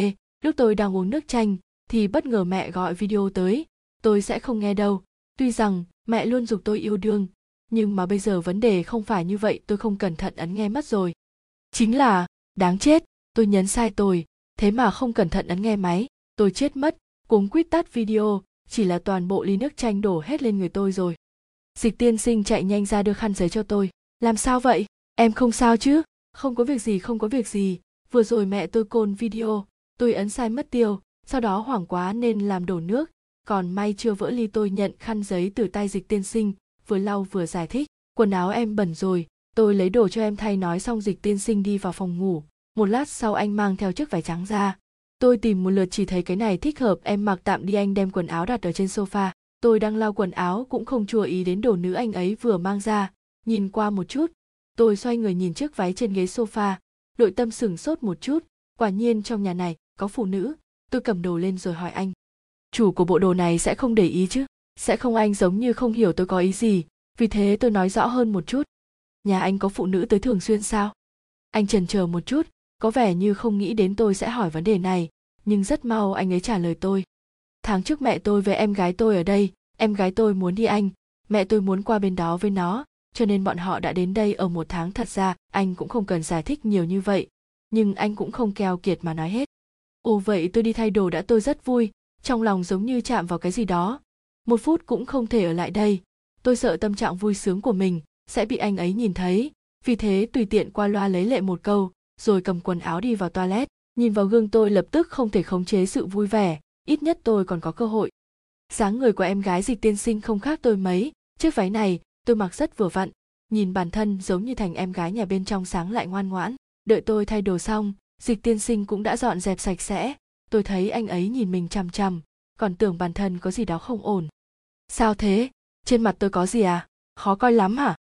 Lúc tôi đang uống nước chanh, thì bất ngờ mẹ gọi video tới. Tôi sẽ không nghe đâu. Tuy rằng mẹ luôn dục tôi yêu đương, nhưng mà bây giờ vấn đề không phải như vậy tôi không cẩn thận ấn nghe mất rồi. Chính là, đáng chết, tôi nhấn sai tôi, thế mà không cẩn thận ấn nghe máy, tôi chết mất, cuống quýt tắt video, chỉ là toàn bộ ly nước chanh đổ hết lên người tôi rồi. Dịch tiên sinh chạy nhanh ra đưa khăn giấy cho tôi. Làm sao vậy? Em không sao chứ? Không có việc gì không có việc gì. Vừa rồi mẹ tôi côn video, tôi ấn sai mất tiêu, sau đó hoảng quá nên làm đổ nước. Còn may chưa vỡ ly tôi nhận khăn giấy từ tay dịch tiên sinh, vừa lau vừa giải thích. Quần áo em bẩn rồi, tôi lấy đồ cho em thay nói xong dịch tiên sinh đi vào phòng ngủ. Một lát sau anh mang theo chiếc váy trắng ra. Tôi tìm một lượt chỉ thấy cái này thích hợp em mặc tạm đi anh đem quần áo đặt ở trên sofa. Tôi đang lau quần áo cũng không chùa ý đến đồ nữ anh ấy vừa mang ra, nhìn qua một chút. Tôi xoay người nhìn chiếc váy trên ghế sofa. Nội tâm sửng sốt một chút. Quả nhiên trong nhà này có phụ nữ. Tôi cầm đồ lên rồi hỏi anh. Chủ của bộ đồ này sẽ không để ý chứ? Sẽ không anh giống như không hiểu tôi có ý gì? Vì thế tôi nói rõ hơn một chút. Nhà anh có phụ nữ tới thường xuyên sao? Anh trần chờ một chút. Có vẻ như không nghĩ đến tôi sẽ hỏi vấn đề này. Nhưng rất mau anh ấy trả lời tôi. Tháng trước mẹ tôi với em gái tôi ở đây. Em gái tôi muốn đi anh. Mẹ tôi muốn qua bên đó với nó cho nên bọn họ đã đến đây ở một tháng thật ra, anh cũng không cần giải thích nhiều như vậy. Nhưng anh cũng không keo kiệt mà nói hết. Ồ, vậy tôi đi thay đồ đã, tôi rất vui. Trong lòng giống như chạm vào cái gì đó. Một phút cũng không thể ở lại đây. Tôi sợ tâm trạng vui sướng của mình sẽ bị anh ấy nhìn thấy. Vì thế tùy tiện qua loa lấy lệ một câu, rồi cầm quần áo đi vào toilet. Nhìn vào gương tôi lập tức không thể khống chế sự vui vẻ. Ít nhất tôi còn có cơ hội. Dáng người của em gái dịch tiên sinh không khác tôi mấy. Chiếc váy này tôi mặc rất vừa vặn, nhìn bản thân giống như thành em gái nhà bên trong sáng lại ngoan ngoãn. Đợi tôi thay đồ xong, dịch tiên sinh cũng đã dọn dẹp sạch sẽ. Tôi thấy anh ấy nhìn mình chằm chằm, còn tưởng bản thân có gì đó không ổn. Sao thế? Trên mặt tôi có gì à? Khó coi lắm hả?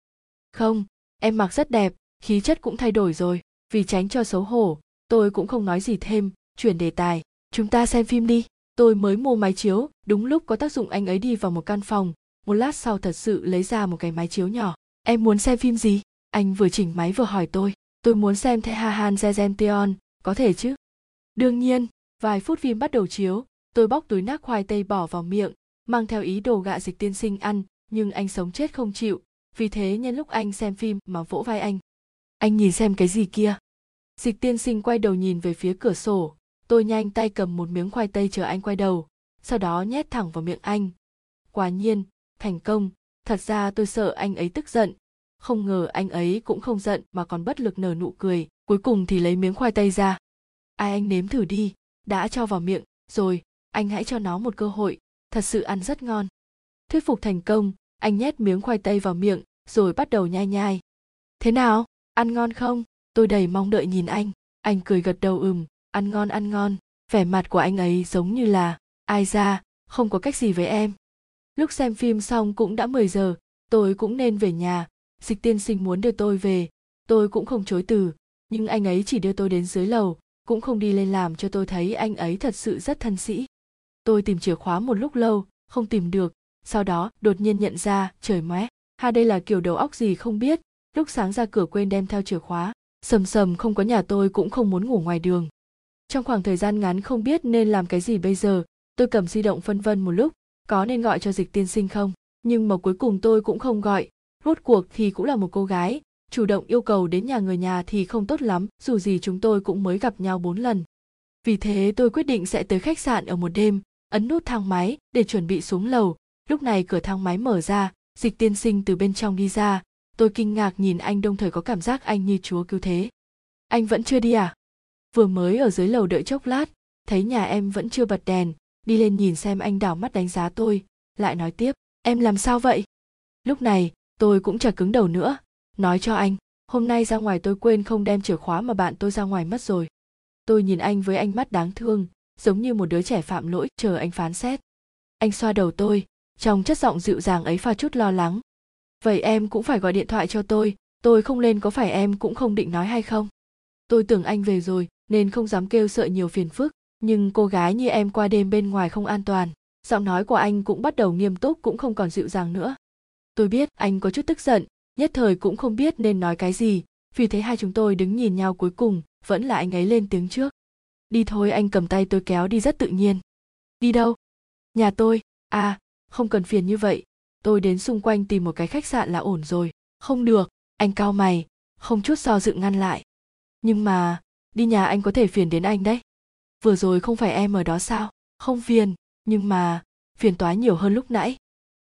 Không, em mặc rất đẹp, khí chất cũng thay đổi rồi. Vì tránh cho xấu hổ, tôi cũng không nói gì thêm, chuyển đề tài. Chúng ta xem phim đi. Tôi mới mua máy chiếu, đúng lúc có tác dụng anh ấy đi vào một căn phòng một lát sau thật sự lấy ra một cái máy chiếu nhỏ. Em muốn xem phim gì? Anh vừa chỉnh máy vừa hỏi tôi. Tôi muốn xem The Han Zezention, có thể chứ? Đương nhiên, vài phút phim bắt đầu chiếu, tôi bóc túi nát khoai tây bỏ vào miệng, mang theo ý đồ gạ dịch tiên sinh ăn, nhưng anh sống chết không chịu, vì thế nhân lúc anh xem phim mà vỗ vai anh. Anh nhìn xem cái gì kia? Dịch tiên sinh quay đầu nhìn về phía cửa sổ, tôi nhanh tay cầm một miếng khoai tây chờ anh quay đầu, sau đó nhét thẳng vào miệng anh. Quả nhiên thành công. Thật ra tôi sợ anh ấy tức giận. Không ngờ anh ấy cũng không giận mà còn bất lực nở nụ cười, cuối cùng thì lấy miếng khoai tây ra. Ai anh nếm thử đi, đã cho vào miệng, rồi, anh hãy cho nó một cơ hội, thật sự ăn rất ngon. Thuyết phục thành công, anh nhét miếng khoai tây vào miệng, rồi bắt đầu nhai nhai. Thế nào, ăn ngon không? Tôi đầy mong đợi nhìn anh. Anh cười gật đầu ừm, ăn ngon ăn ngon. Vẻ mặt của anh ấy giống như là, ai ra, không có cách gì với em lúc xem phim xong cũng đã 10 giờ, tôi cũng nên về nhà. Dịch tiên sinh muốn đưa tôi về. Tôi cũng không chối từ, nhưng anh ấy chỉ đưa tôi đến dưới lầu, cũng không đi lên làm cho tôi thấy anh ấy thật sự rất thân sĩ. Tôi tìm chìa khóa một lúc lâu, không tìm được, sau đó đột nhiên nhận ra, trời móe ha, đây là kiểu đầu óc gì không biết. Lúc sáng ra cửa quên đem theo chìa khóa, sầm sầm không có nhà tôi cũng không muốn ngủ ngoài đường. Trong khoảng thời gian ngắn không biết nên làm cái gì bây giờ, tôi cầm di động phân vân một lúc có nên gọi cho dịch tiên sinh không? Nhưng mà cuối cùng tôi cũng không gọi. Rốt cuộc thì cũng là một cô gái, chủ động yêu cầu đến nhà người nhà thì không tốt lắm, dù gì chúng tôi cũng mới gặp nhau bốn lần. Vì thế tôi quyết định sẽ tới khách sạn ở một đêm, ấn nút thang máy để chuẩn bị xuống lầu. Lúc này cửa thang máy mở ra, dịch tiên sinh từ bên trong đi ra. Tôi kinh ngạc nhìn anh đồng thời có cảm giác anh như chúa cứu thế. Anh vẫn chưa đi à? Vừa mới ở dưới lầu đợi chốc lát, thấy nhà em vẫn chưa bật đèn đi lên nhìn xem anh đảo mắt đánh giá tôi, lại nói tiếp, em làm sao vậy? Lúc này, tôi cũng chả cứng đầu nữa, nói cho anh, hôm nay ra ngoài tôi quên không đem chìa khóa mà bạn tôi ra ngoài mất rồi. Tôi nhìn anh với ánh mắt đáng thương, giống như một đứa trẻ phạm lỗi chờ anh phán xét. Anh xoa đầu tôi, trong chất giọng dịu dàng ấy pha chút lo lắng. Vậy em cũng phải gọi điện thoại cho tôi tôi không lên có phải em cũng không định nói hay không? Tôi tưởng anh về rồi, nên không dám kêu sợ nhiều phiền phức nhưng cô gái như em qua đêm bên ngoài không an toàn. Giọng nói của anh cũng bắt đầu nghiêm túc cũng không còn dịu dàng nữa. Tôi biết anh có chút tức giận, nhất thời cũng không biết nên nói cái gì. Vì thế hai chúng tôi đứng nhìn nhau cuối cùng, vẫn là anh ấy lên tiếng trước. Đi thôi, anh cầm tay tôi kéo đi rất tự nhiên. Đi đâu? Nhà tôi. À không cần phiền như vậy. Tôi đến xung quanh tìm một cái khách sạn là ổn rồi. Không được, anh cao mày, không chút do dự ngăn lại. Nhưng mà, đi nhà anh có thể phiền đến anh đấy vừa rồi không phải em ở đó sao? Không phiền, nhưng mà, phiền toái nhiều hơn lúc nãy.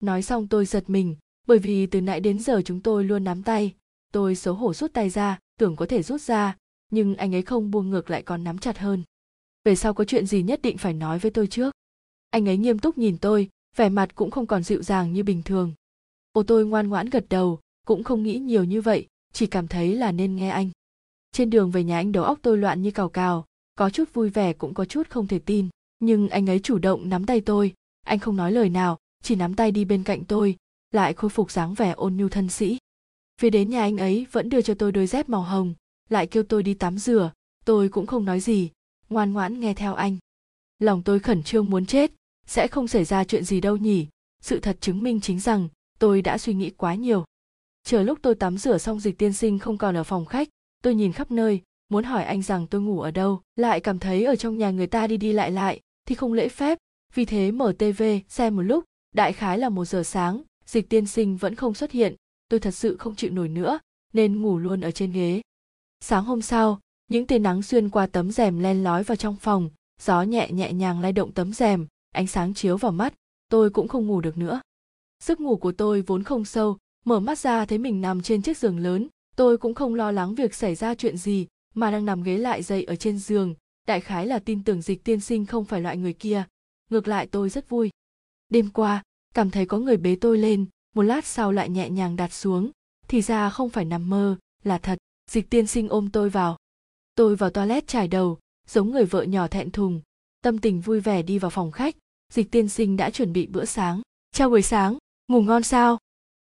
Nói xong tôi giật mình, bởi vì từ nãy đến giờ chúng tôi luôn nắm tay. Tôi xấu hổ rút tay ra, tưởng có thể rút ra, nhưng anh ấy không buông ngược lại còn nắm chặt hơn. Về sau có chuyện gì nhất định phải nói với tôi trước. Anh ấy nghiêm túc nhìn tôi, vẻ mặt cũng không còn dịu dàng như bình thường. Ô tôi ngoan ngoãn gật đầu, cũng không nghĩ nhiều như vậy, chỉ cảm thấy là nên nghe anh. Trên đường về nhà anh đầu óc tôi loạn như cào cào có chút vui vẻ cũng có chút không thể tin. Nhưng anh ấy chủ động nắm tay tôi. Anh không nói lời nào, chỉ nắm tay đi bên cạnh tôi, lại khôi phục dáng vẻ ôn nhu thân sĩ. Phía đến nhà anh ấy vẫn đưa cho tôi đôi dép màu hồng, lại kêu tôi đi tắm rửa. Tôi cũng không nói gì, ngoan ngoãn nghe theo anh. Lòng tôi khẩn trương muốn chết, sẽ không xảy ra chuyện gì đâu nhỉ. Sự thật chứng minh chính rằng, tôi đã suy nghĩ quá nhiều. Chờ lúc tôi tắm rửa xong dịch tiên sinh không còn ở phòng khách, tôi nhìn khắp nơi muốn hỏi anh rằng tôi ngủ ở đâu, lại cảm thấy ở trong nhà người ta đi đi lại lại, thì không lễ phép. Vì thế mở tv xem một lúc, đại khái là một giờ sáng, dịch tiên sinh vẫn không xuất hiện. Tôi thật sự không chịu nổi nữa, nên ngủ luôn ở trên ghế. Sáng hôm sau, những tia nắng xuyên qua tấm rèm len lói vào trong phòng. Gió nhẹ nhẹ nhàng lay động tấm rèm, ánh sáng chiếu vào mắt. Tôi cũng không ngủ được nữa. Giấc ngủ của tôi vốn không sâu, mở mắt ra thấy mình nằm trên chiếc giường lớn. Tôi cũng không lo lắng việc xảy ra chuyện gì mà đang nằm ghế lại dậy ở trên giường. Đại khái là tin tưởng dịch tiên sinh không phải loại người kia. Ngược lại tôi rất vui. Đêm qua, cảm thấy có người bế tôi lên. Một lát sau lại nhẹ nhàng đặt xuống. Thì ra không phải nằm mơ, là thật. Dịch tiên sinh ôm tôi vào. Tôi vào toilet trải đầu, giống người vợ nhỏ thẹn thùng. Tâm tình vui vẻ đi vào phòng khách. Dịch tiên sinh đã chuẩn bị bữa sáng. Chào buổi sáng, ngủ ngon sao?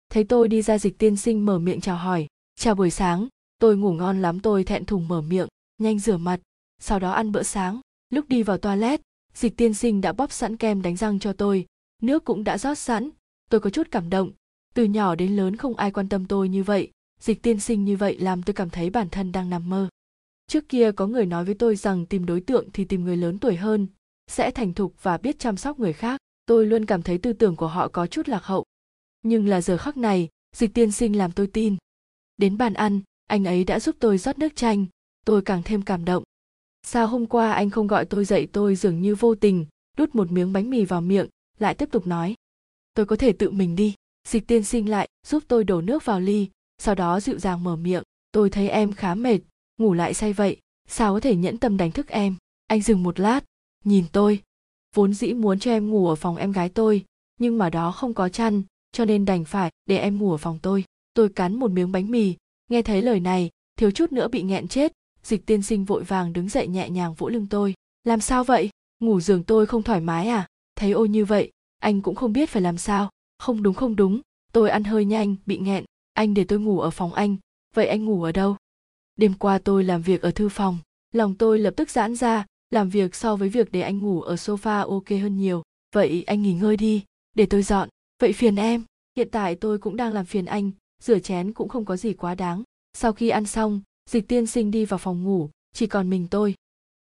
Thấy tôi đi ra dịch tiên sinh mở miệng chào hỏi. Chào buổi sáng tôi ngủ ngon lắm, tôi thẹn thùng mở miệng, nhanh rửa mặt, sau đó ăn bữa sáng. Lúc đi vào toilet, dịch tiên sinh đã bóp sẵn kem đánh răng cho tôi. Nước cũng đã rót sẵn. Tôi có chút cảm động. Từ nhỏ đến lớn không ai quan tâm tôi như vậy. Dịch tiên sinh như vậy làm tôi cảm thấy bản thân đang nằm mơ. Trước kia có người nói với tôi rằng tìm đối tượng thì tìm người lớn tuổi hơn, sẽ thành thục và biết chăm sóc người khác. Tôi luôn cảm thấy tư tưởng của họ có chút lạc hậu. Nhưng là giờ khắc này, dịch tiên sinh làm tôi tin. Đến bàn ăn anh ấy đã giúp tôi rót nước chanh, tôi càng thêm cảm động. Sao hôm qua anh không gọi tôi dậy, tôi dường như vô tình, đút một miếng bánh mì vào miệng, lại tiếp tục nói. Tôi có thể tự mình đi. Dịch tiên sinh lại, giúp tôi đổ nước vào ly, sau đó dịu dàng mở miệng. Tôi thấy em khá mệt, ngủ lại say vậy, sao có thể nhẫn tâm đánh thức em? Anh dừng một lát, nhìn tôi. Vốn dĩ muốn cho em ngủ ở phòng em gái tôi, nhưng mà đó không có chăn, cho nên đành phải để em ngủ ở phòng tôi. Tôi cắn một miếng bánh mì nghe thấy lời này, thiếu chút nữa bị nghẹn chết. Dịch tiên sinh vội vàng đứng dậy nhẹ nhàng vỗ lưng tôi. Làm sao vậy? Ngủ giường tôi không thoải mái à? Thấy ôi như vậy, anh cũng không biết phải làm sao. Không đúng không đúng. Tôi ăn hơi nhanh, bị nghẹn. Anh để tôi ngủ ở phòng anh. Vậy anh ngủ ở đâu? Đêm qua tôi làm việc ở thư phòng. Lòng tôi lập tức giãn ra. Làm việc so với việc để anh ngủ ở sofa ok hơn nhiều. Vậy anh nghỉ ngơi đi. Để tôi dọn. Vậy phiền em. Hiện tại tôi cũng đang làm phiền anh rửa chén cũng không có gì quá đáng. Sau khi ăn xong, dịch tiên sinh đi vào phòng ngủ, chỉ còn mình tôi.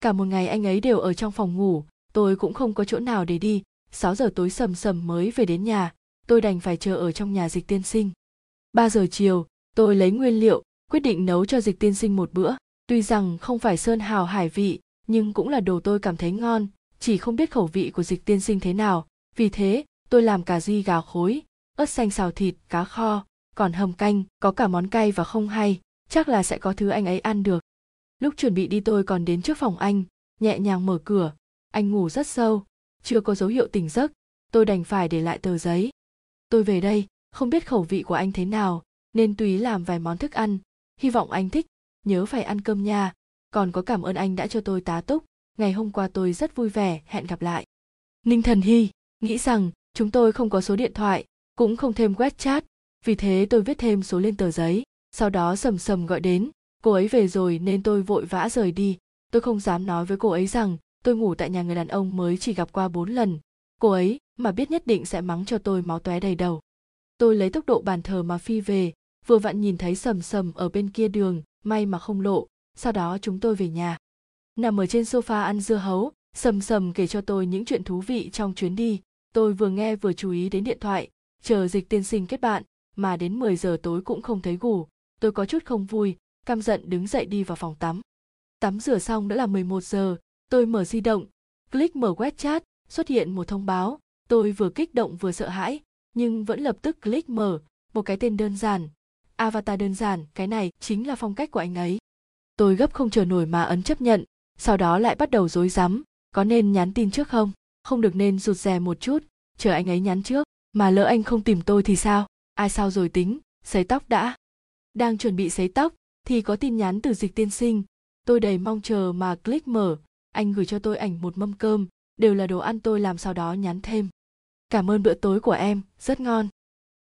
Cả một ngày anh ấy đều ở trong phòng ngủ, tôi cũng không có chỗ nào để đi. 6 giờ tối sầm sầm mới về đến nhà, tôi đành phải chờ ở trong nhà dịch tiên sinh. 3 giờ chiều, tôi lấy nguyên liệu, quyết định nấu cho dịch tiên sinh một bữa. Tuy rằng không phải sơn hào hải vị, nhưng cũng là đồ tôi cảm thấy ngon, chỉ không biết khẩu vị của dịch tiên sinh thế nào. Vì thế, tôi làm cà ri gà khối, ớt xanh xào thịt, cá kho còn hầm canh, có cả món cay và không hay, chắc là sẽ có thứ anh ấy ăn được. Lúc chuẩn bị đi tôi còn đến trước phòng anh, nhẹ nhàng mở cửa. Anh ngủ rất sâu, chưa có dấu hiệu tỉnh giấc. Tôi đành phải để lại tờ giấy. Tôi về đây, không biết khẩu vị của anh thế nào, nên tùy làm vài món thức ăn. Hy vọng anh thích, nhớ phải ăn cơm nha. Còn có cảm ơn anh đã cho tôi tá túc. Ngày hôm qua tôi rất vui vẻ, hẹn gặp lại. Ninh thần hy, nghĩ rằng, chúng tôi không có số điện thoại, cũng không thêm web chat vì thế tôi viết thêm số lên tờ giấy, sau đó sầm sầm gọi đến, cô ấy về rồi nên tôi vội vã rời đi. Tôi không dám nói với cô ấy rằng tôi ngủ tại nhà người đàn ông mới chỉ gặp qua bốn lần. Cô ấy mà biết nhất định sẽ mắng cho tôi máu tóe đầy đầu. Tôi lấy tốc độ bàn thờ mà phi về, vừa vặn nhìn thấy sầm sầm ở bên kia đường, may mà không lộ. Sau đó chúng tôi về nhà. Nằm ở trên sofa ăn dưa hấu, sầm sầm kể cho tôi những chuyện thú vị trong chuyến đi. Tôi vừa nghe vừa chú ý đến điện thoại. Chờ dịch tiên sinh kết bạn mà đến 10 giờ tối cũng không thấy ngủ tôi có chút không vui, căm giận đứng dậy đi vào phòng tắm. Tắm rửa xong đã là 11 giờ, tôi mở di động, click mở web chat, xuất hiện một thông báo. Tôi vừa kích động vừa sợ hãi, nhưng vẫn lập tức click mở, một cái tên đơn giản, avatar đơn giản, cái này chính là phong cách của anh ấy. Tôi gấp không chờ nổi mà ấn chấp nhận, sau đó lại bắt đầu rối rắm. Có nên nhắn tin trước không? Không được nên rụt rè một chút, chờ anh ấy nhắn trước, mà lỡ anh không tìm tôi thì sao? Ai sao rồi tính? Sấy tóc đã. Đang chuẩn bị sấy tóc, thì có tin nhắn từ dịch tiên sinh. Tôi đầy mong chờ mà click mở. Anh gửi cho tôi ảnh một mâm cơm. Đều là đồ ăn tôi làm sau đó nhắn thêm. Cảm ơn bữa tối của em, rất ngon.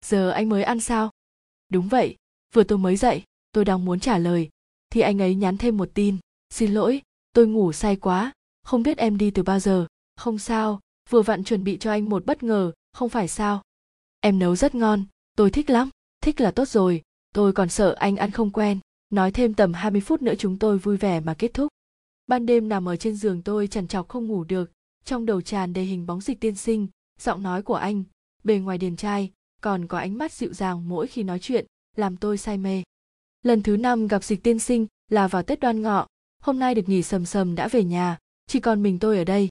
Giờ anh mới ăn sao? Đúng vậy, vừa tôi mới dậy, tôi đang muốn trả lời. Thì anh ấy nhắn thêm một tin. Xin lỗi, tôi ngủ say quá, không biết em đi từ bao giờ. Không sao, vừa vặn chuẩn bị cho anh một bất ngờ, không phải sao? Em nấu rất ngon tôi thích lắm, thích là tốt rồi, tôi còn sợ anh ăn không quen. Nói thêm tầm 20 phút nữa chúng tôi vui vẻ mà kết thúc. Ban đêm nằm ở trên giường tôi chằn chọc không ngủ được. Trong đầu tràn đầy hình bóng dịch tiên sinh, giọng nói của anh. Bề ngoài điền trai, còn có ánh mắt dịu dàng mỗi khi nói chuyện, làm tôi say mê. Lần thứ năm gặp dịch tiên sinh là vào tết đoan ngọ. Hôm nay được nghỉ sầm sầm đã về nhà, chỉ còn mình tôi ở đây.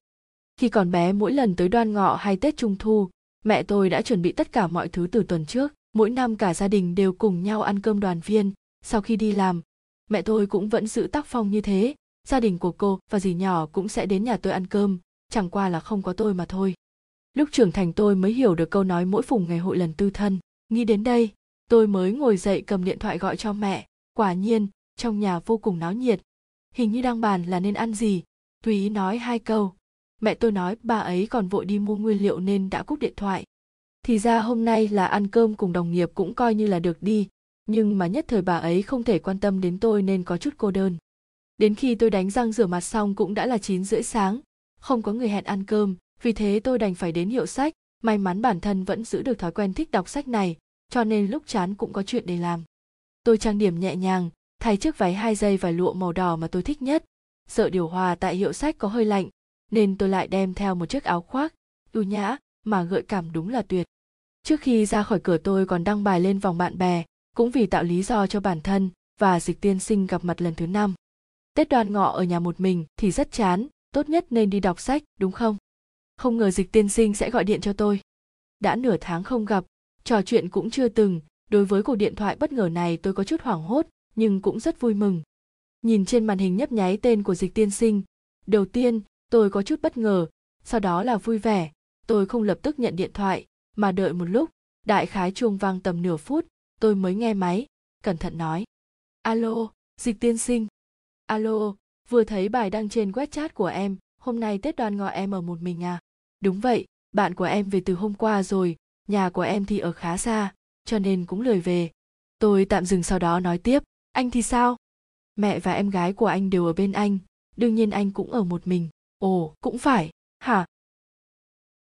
Khi còn bé, mỗi lần tới đoan ngọ hay tết trung thu mẹ tôi đã chuẩn bị tất cả mọi thứ từ tuần trước. Mỗi năm cả gia đình đều cùng nhau ăn cơm đoàn viên. Sau khi đi làm, mẹ tôi cũng vẫn giữ tác phong như thế. Gia đình của cô và dì nhỏ cũng sẽ đến nhà tôi ăn cơm. Chẳng qua là không có tôi mà thôi. Lúc trưởng thành tôi mới hiểu được câu nói mỗi phùng ngày hội lần tư thân. Nghĩ đến đây, tôi mới ngồi dậy cầm điện thoại gọi cho mẹ. Quả nhiên, trong nhà vô cùng náo nhiệt. Hình như đang bàn là nên ăn gì. Tùy ý nói hai câu mẹ tôi nói bà ấy còn vội đi mua nguyên liệu nên đã cúp điện thoại. Thì ra hôm nay là ăn cơm cùng đồng nghiệp cũng coi như là được đi, nhưng mà nhất thời bà ấy không thể quan tâm đến tôi nên có chút cô đơn. Đến khi tôi đánh răng rửa mặt xong cũng đã là chín rưỡi sáng, không có người hẹn ăn cơm, vì thế tôi đành phải đến hiệu sách, may mắn bản thân vẫn giữ được thói quen thích đọc sách này, cho nên lúc chán cũng có chuyện để làm. Tôi trang điểm nhẹ nhàng, thay chiếc váy hai dây và lụa màu đỏ mà tôi thích nhất. Sợ điều hòa tại hiệu sách có hơi lạnh nên tôi lại đem theo một chiếc áo khoác, ưu nhã mà gợi cảm đúng là tuyệt. Trước khi ra khỏi cửa tôi còn đăng bài lên vòng bạn bè, cũng vì tạo lý do cho bản thân và dịch tiên sinh gặp mặt lần thứ năm. Tết đoàn ngọ ở nhà một mình thì rất chán, tốt nhất nên đi đọc sách, đúng không? Không ngờ dịch tiên sinh sẽ gọi điện cho tôi. Đã nửa tháng không gặp, trò chuyện cũng chưa từng, đối với cuộc điện thoại bất ngờ này tôi có chút hoảng hốt, nhưng cũng rất vui mừng. Nhìn trên màn hình nhấp nháy tên của dịch tiên sinh, đầu tiên tôi có chút bất ngờ. Sau đó là vui vẻ. Tôi không lập tức nhận điện thoại, mà đợi một lúc, đại khái chuông vang tầm nửa phút, tôi mới nghe máy. Cẩn thận nói. Alo, dịch tiên sinh. Alo, vừa thấy bài đăng trên web chat của em, hôm nay tết đoan ngọ em ở một mình à? Đúng vậy, bạn của em về từ hôm qua rồi, nhà của em thì ở khá xa, cho nên cũng lười về. Tôi tạm dừng sau đó nói tiếp. Anh thì sao? Mẹ và em gái của anh đều ở bên anh, đương nhiên anh cũng ở một mình ồ, cũng phải. Hả?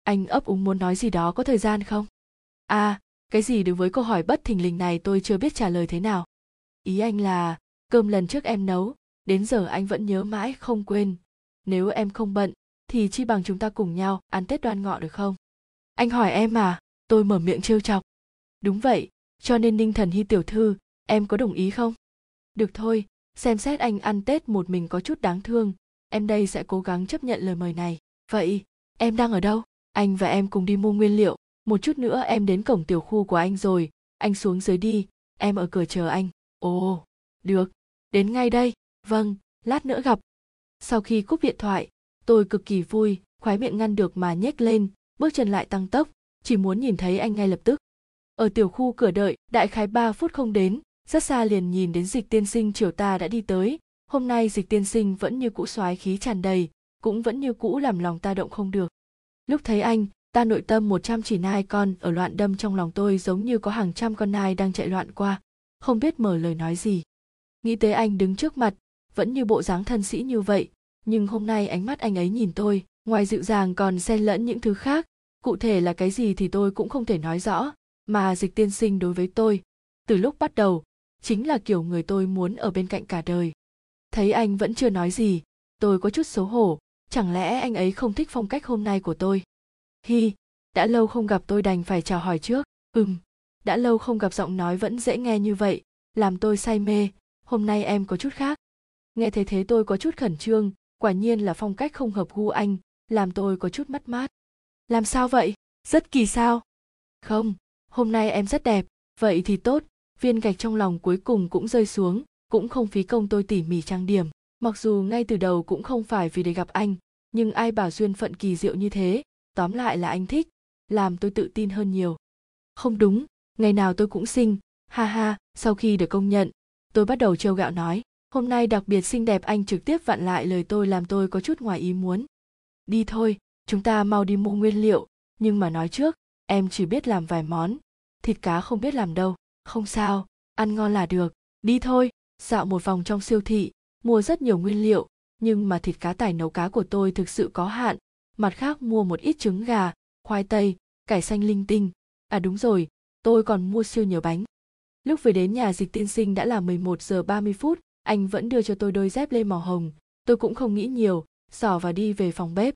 Anh ấp úng muốn nói gì đó có thời gian không? À cái gì đối với câu hỏi bất thình lình này tôi chưa biết trả lời thế nào. Ý anh là, cơm lần trước em nấu, đến giờ anh vẫn nhớ mãi không quên. Nếu em không bận, thì chi bằng chúng ta cùng nhau ăn tết đoan ngọ được không? Anh hỏi em à tôi mở miệng trêu chọc. Đúng vậy, cho nên ninh thần hy tiểu thư, em có đồng ý không? Được thôi, xem xét anh ăn tết một mình có chút đáng thương em đây sẽ cố gắng chấp nhận lời mời này. Vậy, em đang ở đâu? Anh và em cùng đi mua nguyên liệu. Một chút nữa em đến cổng tiểu khu của anh rồi. Anh xuống dưới đi. Em ở cửa chờ anh. Ồ, được. Đến ngay đây. Vâng lát nữa gặp. Sau khi cúp điện thoại, tôi cực kỳ vui khoái miệng ngăn được mà nhếch lên, bước chân lại tăng tốc, chỉ muốn nhìn thấy anh ngay lập tức. Ở tiểu khu cửa đợi, đại khái ba phút không đến, rất xa liền nhìn đến dịch tiên sinh chiều ta đã đi tới hôm nay dịch tiên sinh vẫn như cũ soái khí tràn đầy, cũng vẫn như cũ làm lòng ta động không được. Lúc thấy anh, ta nội tâm một trăm chỉ nai con ở loạn đâm trong lòng tôi giống như có hàng trăm con nai đang chạy loạn qua, không biết mở lời nói gì. Nghĩ tới anh đứng trước mặt, vẫn như bộ dáng thân sĩ như vậy, nhưng hôm nay ánh mắt anh ấy nhìn tôi, ngoài dịu dàng còn xen lẫn những thứ khác. Cụ thể là cái gì thì tôi cũng không thể nói rõ, mà dịch tiên sinh đối với tôi, từ lúc bắt đầu, chính là kiểu người tôi muốn ở bên cạnh cả đời thấy anh vẫn chưa nói gì, tôi có chút xấu hổ, chẳng lẽ anh ấy không thích phong cách hôm nay của tôi? Hi, đã lâu không gặp tôi đành phải chào hỏi trước. Ừm, đã lâu không gặp giọng nói vẫn dễ nghe như vậy, làm tôi say mê. Hôm nay em có chút khác. Nghe thấy thế tôi có chút khẩn trương, quả nhiên là phong cách không hợp gu anh, làm tôi có chút mất mát. Làm sao vậy? Rất kỳ sao? Không, hôm nay em rất đẹp, vậy thì tốt, viên gạch trong lòng cuối cùng cũng rơi xuống cũng không phí công tôi tỉ mỉ trang điểm. Mặc dù ngay từ đầu cũng không phải vì để gặp anh, nhưng ai bảo duyên phận kỳ diệu như thế, tóm lại là anh thích, làm tôi tự tin hơn nhiều. Không đúng, ngày nào tôi cũng xinh. Ha ha, sau khi được công nhận, tôi bắt đầu trêu gạo nói, hôm nay đặc biệt xinh đẹp anh trực tiếp vặn lại lời tôi làm tôi có chút ngoài ý muốn. Đi thôi, chúng ta mau đi mua nguyên liệu. Nhưng mà nói trước, em chỉ biết làm vài món, thịt cá không biết làm đâu. Không sao, ăn ngon là được. Đi thôi dạo một vòng trong siêu thị, mua rất nhiều nguyên liệu, nhưng mà thịt cá tải nấu cá của tôi thực sự có hạn. Mặt khác, mua một ít trứng gà, khoai tây, cải xanh linh tinh. À đúng rồi, tôi còn mua siêu nhiều bánh. Lúc về đến nhà, dịch tiên sinh đã là 11 giờ 30 phút. Anh vẫn đưa cho tôi đôi dép lê màu hồng. Tôi cũng không nghĩ nhiều, xỏ và đi về phòng bếp.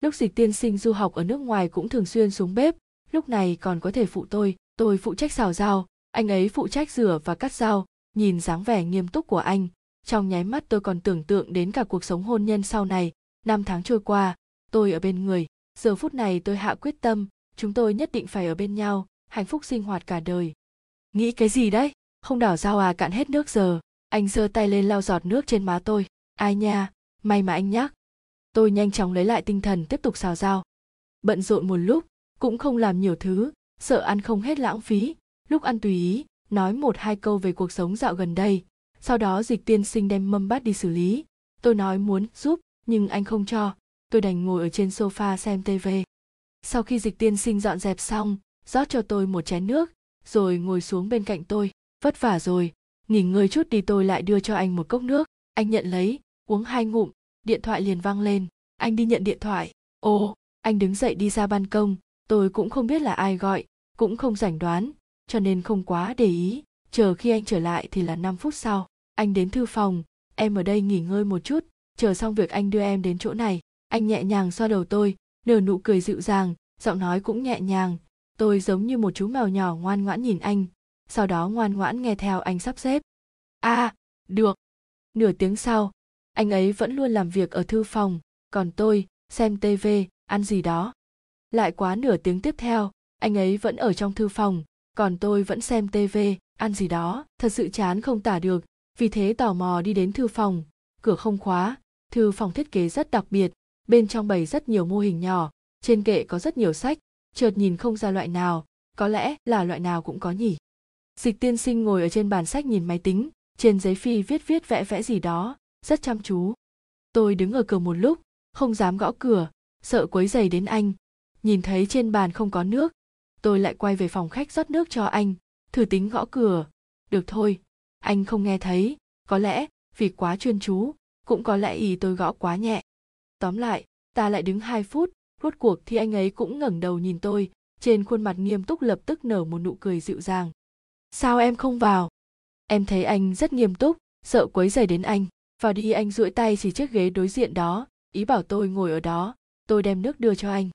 Lúc dịch tiên sinh du học ở nước ngoài cũng thường xuyên xuống bếp. Lúc này còn có thể phụ tôi tôi phụ trách xào rau. Anh ấy phụ trách rửa và cắt rau nhìn dáng vẻ nghiêm túc của anh. Trong nháy mắt tôi còn tưởng tượng đến cả cuộc sống hôn nhân sau này. Năm tháng trôi qua, tôi ở bên người. Giờ phút này tôi hạ quyết tâm, chúng tôi nhất định phải ở bên nhau, hạnh phúc sinh hoạt cả đời. Nghĩ cái gì đấy? Không đảo dao à cạn hết nước giờ. Anh giơ tay lên lau giọt nước trên má tôi. Ai nha, may mà anh nhắc. Tôi nhanh chóng lấy lại tinh thần tiếp tục xào dao bận rộn một lúc, cũng không làm nhiều thứ, sợ ăn không hết lãng phí. Lúc ăn tùy ý nói một hai câu về cuộc sống dạo gần đây. Sau đó dịch tiên sinh đem mâm bát đi xử lý. Tôi nói muốn giúp, nhưng anh không cho. Tôi đành ngồi ở trên sofa xem tv sau khi dịch tiên sinh dọn dẹp xong, rót cho tôi một chén nước, rồi ngồi xuống bên cạnh tôi. Vất vả rồi. Nghỉ ngơi chút đi tôi lại đưa cho anh một cốc nước. Anh nhận lấy, uống hai ngụm. Điện thoại liền vang lên. Anh đi nhận điện thoại. Ồ, anh đứng dậy đi ra ban công. Tôi cũng không biết là ai gọi, cũng không rảnh đoán cho nên không quá để ý. Chờ khi anh trở lại thì là 5 phút sau. Anh đến thư phòng. Em ở đây nghỉ ngơi một chút. Chờ xong việc anh đưa em đến chỗ này. Anh nhẹ nhàng xoa đầu tôi nở nụ cười dịu dàng giọng nói cũng nhẹ nhàng. Tôi giống như một chú mèo nhỏ ngoan ngoãn nhìn anh. Sau đó ngoan ngoãn nghe theo anh sắp xếp. A à, được. Nửa tiếng sau anh ấy vẫn luôn làm việc ở thư phòng. Còn tôi xem tv ăn gì đó. Lại quá nửa tiếng tiếp theo anh ấy vẫn ở trong thư phòng còn tôi vẫn xem tv ăn gì đó, thật sự chán không tả được. Vì thế tò mò đi đến thư phòng. Cửa không khóa. Thư phòng thiết kế rất đặc biệt. Bên trong bày rất nhiều mô hình nhỏ. Trên kệ có rất nhiều sách. Chợt nhìn không ra loại nào. Có lẽ là loại nào cũng có nhỉ. Dịch tiên sinh ngồi ở trên bàn sách nhìn máy tính. Trên giấy phi viết viết vẽ vẽ gì đó. Rất chăm chú. Tôi đứng ở cửa một lúc, không dám gõ cửa. Sợ quấy dày đến anh. Nhìn thấy trên bàn không có nước tôi lại quay về phòng khách rót nước cho anh. Thử tính gõ cửa. Được thôi. Anh không nghe thấy. Có lẽ vì quá chuyên chú, cũng có lẽ ý tôi gõ quá nhẹ. Tóm lại, ta lại đứng hai phút. Rốt cuộc thì anh ấy cũng ngẩng đầu nhìn tôi. Trên khuôn mặt nghiêm túc lập tức nở một nụ cười dịu dàng. Sao em không vào? Em thấy anh rất nghiêm túc, sợ quấy rầy đến anh. Vào đi, anh duỗi tay chỉ chiếc ghế đối diện đó. Ý bảo tôi ngồi ở đó. Tôi đem nước đưa cho anh.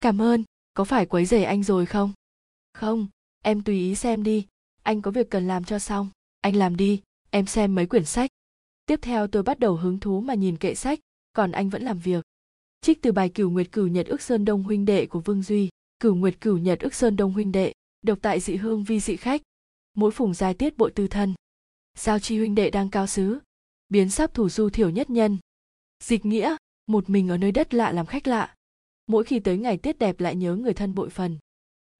Cảm ơn có phải quấy rầy anh rồi không? Không, em tùy ý xem đi. Anh có việc cần làm cho xong. Anh làm đi, em xem mấy quyển sách. Tiếp theo tôi bắt đầu hứng thú mà nhìn kệ sách, còn anh vẫn làm việc. Trích từ bài cửu nguyệt cửu nhật ước sơn đông huynh đệ của vương duy. Cửu nguyệt cửu nhật ước sơn đông huynh đệ, độc tại dị hương vi dị khách. Mỗi phùng giai tiết bội tư thân. Giao chi huynh đệ đang cao xứ biến sắp thủ du thiểu nhất nhân. Dịch nghĩa, một mình ở nơi đất lạ làm khách lạ mỗi khi tới ngày tiết đẹp lại nhớ người thân bội phần.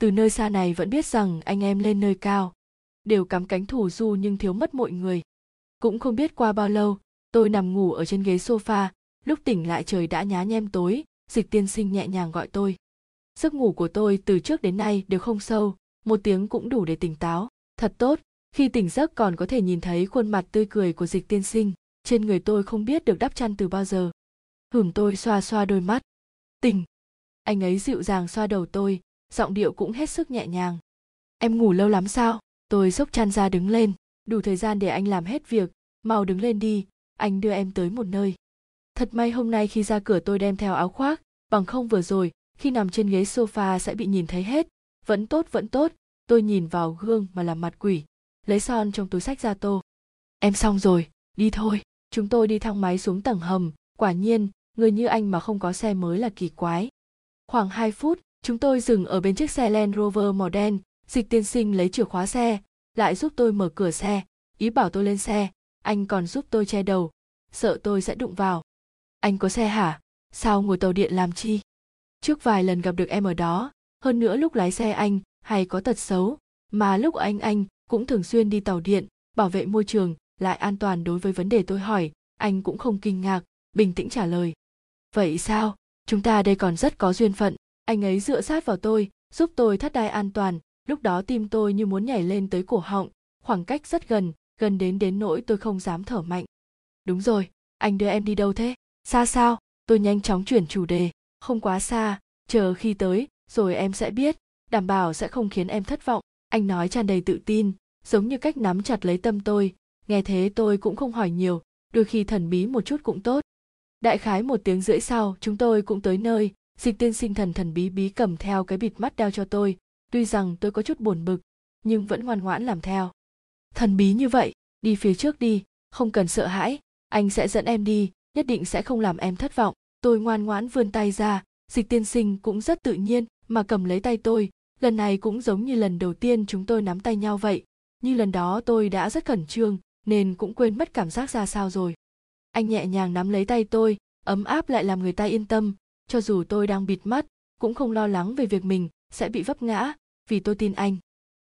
Từ nơi xa này vẫn biết rằng anh em lên nơi cao, đều cắm cánh thủ du nhưng thiếu mất mọi người. Cũng không biết qua bao lâu, tôi nằm ngủ ở trên ghế sofa, lúc tỉnh lại trời đã nhá nhem tối, dịch tiên sinh nhẹ nhàng gọi tôi. Giấc ngủ của tôi từ trước đến nay đều không sâu, một tiếng cũng đủ để tỉnh táo. Thật tốt, khi tỉnh giấc còn có thể nhìn thấy khuôn mặt tươi cười của dịch tiên sinh, trên người tôi không biết được đắp chăn từ bao giờ. Hửm tôi xoa xoa đôi mắt. Tỉnh anh ấy dịu dàng xoa đầu tôi, giọng điệu cũng hết sức nhẹ nhàng. Em ngủ lâu lắm sao? Tôi xốc chăn ra đứng lên. Đủ thời gian để anh làm hết việc. Mau đứng lên đi. Anh đưa em tới một nơi. Thật may hôm nay khi ra cửa tôi đem theo áo khoác. Bằng không vừa rồi, khi nằm trên ghế sofa sẽ bị nhìn thấy hết. Vẫn tốt vẫn tốt. Tôi nhìn vào gương mà làm mặt quỷ. Lấy son trong túi sách ra tô. Em xong rồi. Đi thôi. Chúng tôi đi thang máy xuống tầng hầm. Quả nhiên, người như anh mà không có xe mới là kỳ quái khoảng 2 phút, chúng tôi dừng ở bên chiếc xe Land Rover màu đen, dịch tiên sinh lấy chìa khóa xe, lại giúp tôi mở cửa xe, ý bảo tôi lên xe, anh còn giúp tôi che đầu, sợ tôi sẽ đụng vào. Anh có xe hả? Sao ngồi tàu điện làm chi? Trước vài lần gặp được em ở đó, hơn nữa lúc lái xe anh hay có tật xấu, mà lúc anh anh cũng thường xuyên đi tàu điện, bảo vệ môi trường, lại an toàn đối với vấn đề tôi hỏi, anh cũng không kinh ngạc, bình tĩnh trả lời. Vậy sao? Chúng ta đây còn rất có duyên phận. Anh ấy dựa sát vào tôi, giúp tôi thắt đai an toàn. Lúc đó tim tôi như muốn nhảy lên tới cổ họng. Khoảng cách rất gần gần đến đến nỗi tôi không dám thở mạnh. Đúng rồi, anh đưa em đi đâu thế? Xa sao? Tôi nhanh chóng chuyển chủ đề. Không quá xa, chờ khi tới, rồi em sẽ biết. Đảm bảo sẽ không khiến em thất vọng. Anh nói tràn đầy tự tin, giống như cách nắm chặt lấy tâm tôi. Nghe thế tôi cũng không hỏi nhiều. Đôi khi thần bí một chút cũng tốt đại khái một tiếng rưỡi sau, chúng tôi cũng tới nơi. Dịch tiên sinh thần thần bí bí cầm theo cái bịt mắt đeo cho tôi. Tuy rằng tôi có chút buồn bực, nhưng vẫn ngoan ngoãn làm theo. Thần bí như vậy, đi phía trước đi, không cần sợ hãi. Anh sẽ dẫn em đi, nhất định sẽ không làm em thất vọng. Tôi ngoan ngoãn vươn tay ra. Dịch tiên sinh cũng rất tự nhiên mà cầm lấy tay tôi. Lần này cũng giống như lần đầu tiên chúng tôi nắm tay nhau vậy. Như lần đó tôi đã rất khẩn trương, nên cũng quên mất cảm giác ra sao rồi anh nhẹ nhàng nắm lấy tay tôi, ấm áp lại làm người ta yên tâm. Cho dù tôi đang bịt mắt, cũng không lo lắng về việc mình sẽ bị vấp ngã, vì tôi tin anh.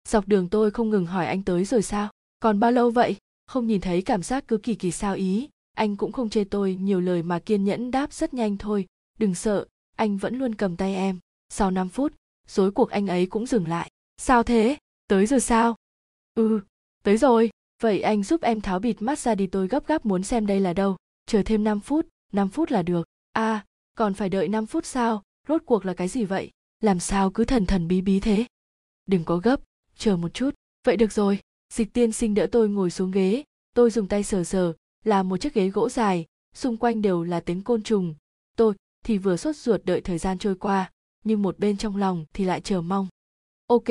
Dọc đường tôi không ngừng hỏi anh tới rồi sao? Còn bao lâu vậy? Không nhìn thấy cảm giác cứ kỳ kỳ sao ý. Anh cũng không chê tôi nhiều lời mà kiên nhẫn đáp rất nhanh thôi. Đừng sợ, anh vẫn luôn cầm tay em. Sau 5 phút, rối cuộc anh ấy cũng dừng lại. Sao thế? Tới rồi sao? Ừ tới rồi vậy anh giúp em tháo bịt mắt ra đi, tôi gấp gáp muốn xem đây là đâu. Chờ thêm 5 phút 5 phút là được. À còn phải đợi 5 phút sao? Rốt cuộc là cái gì vậy? Làm sao cứ thần thần bí bí thế? Đừng có gấp, chờ một chút. Vậy được rồi, dịch tiên sinh đỡ tôi ngồi xuống ghế. Tôi dùng tay sờ sờ, là một chiếc ghế gỗ dài, xung quanh đều là tiếng côn trùng. Tôi thì vừa sốt ruột đợi thời gian trôi qua, nhưng một bên trong lòng thì lại chờ mong. Ok,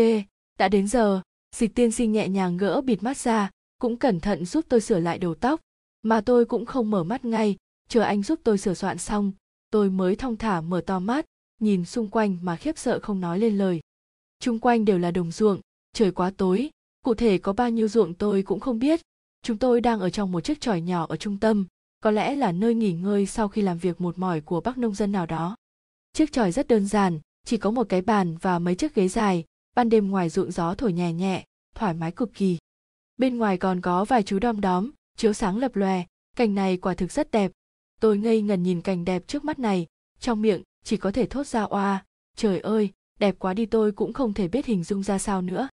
đã đến giờ. Dịch tiên sinh nhẹ nhàng gỡ bịt mắt ra cũng cẩn thận giúp tôi sửa lại đầu tóc, mà tôi cũng không mở mắt ngay, chờ anh giúp tôi sửa soạn xong, tôi mới thong thả mở to mắt, nhìn xung quanh mà khiếp sợ không nói lên lời. Chung quanh đều là đồng ruộng, trời quá tối, cụ thể có bao nhiêu ruộng tôi cũng không biết. Chúng tôi đang ở trong một chiếc tròi nhỏ ở trung tâm, có lẽ là nơi nghỉ ngơi sau khi làm việc một mỏi của bác nông dân nào đó. Chiếc tròi rất đơn giản, chỉ có một cái bàn và mấy chiếc ghế dài, ban đêm ngoài ruộng gió thổi nhẹ nhẹ, thoải mái cực kỳ bên ngoài còn có vài chú đom đóm, chiếu sáng lập lòe, cảnh này quả thực rất đẹp. Tôi ngây ngần nhìn cảnh đẹp trước mắt này, trong miệng chỉ có thể thốt ra oa, trời ơi, đẹp quá đi tôi cũng không thể biết hình dung ra sao nữa.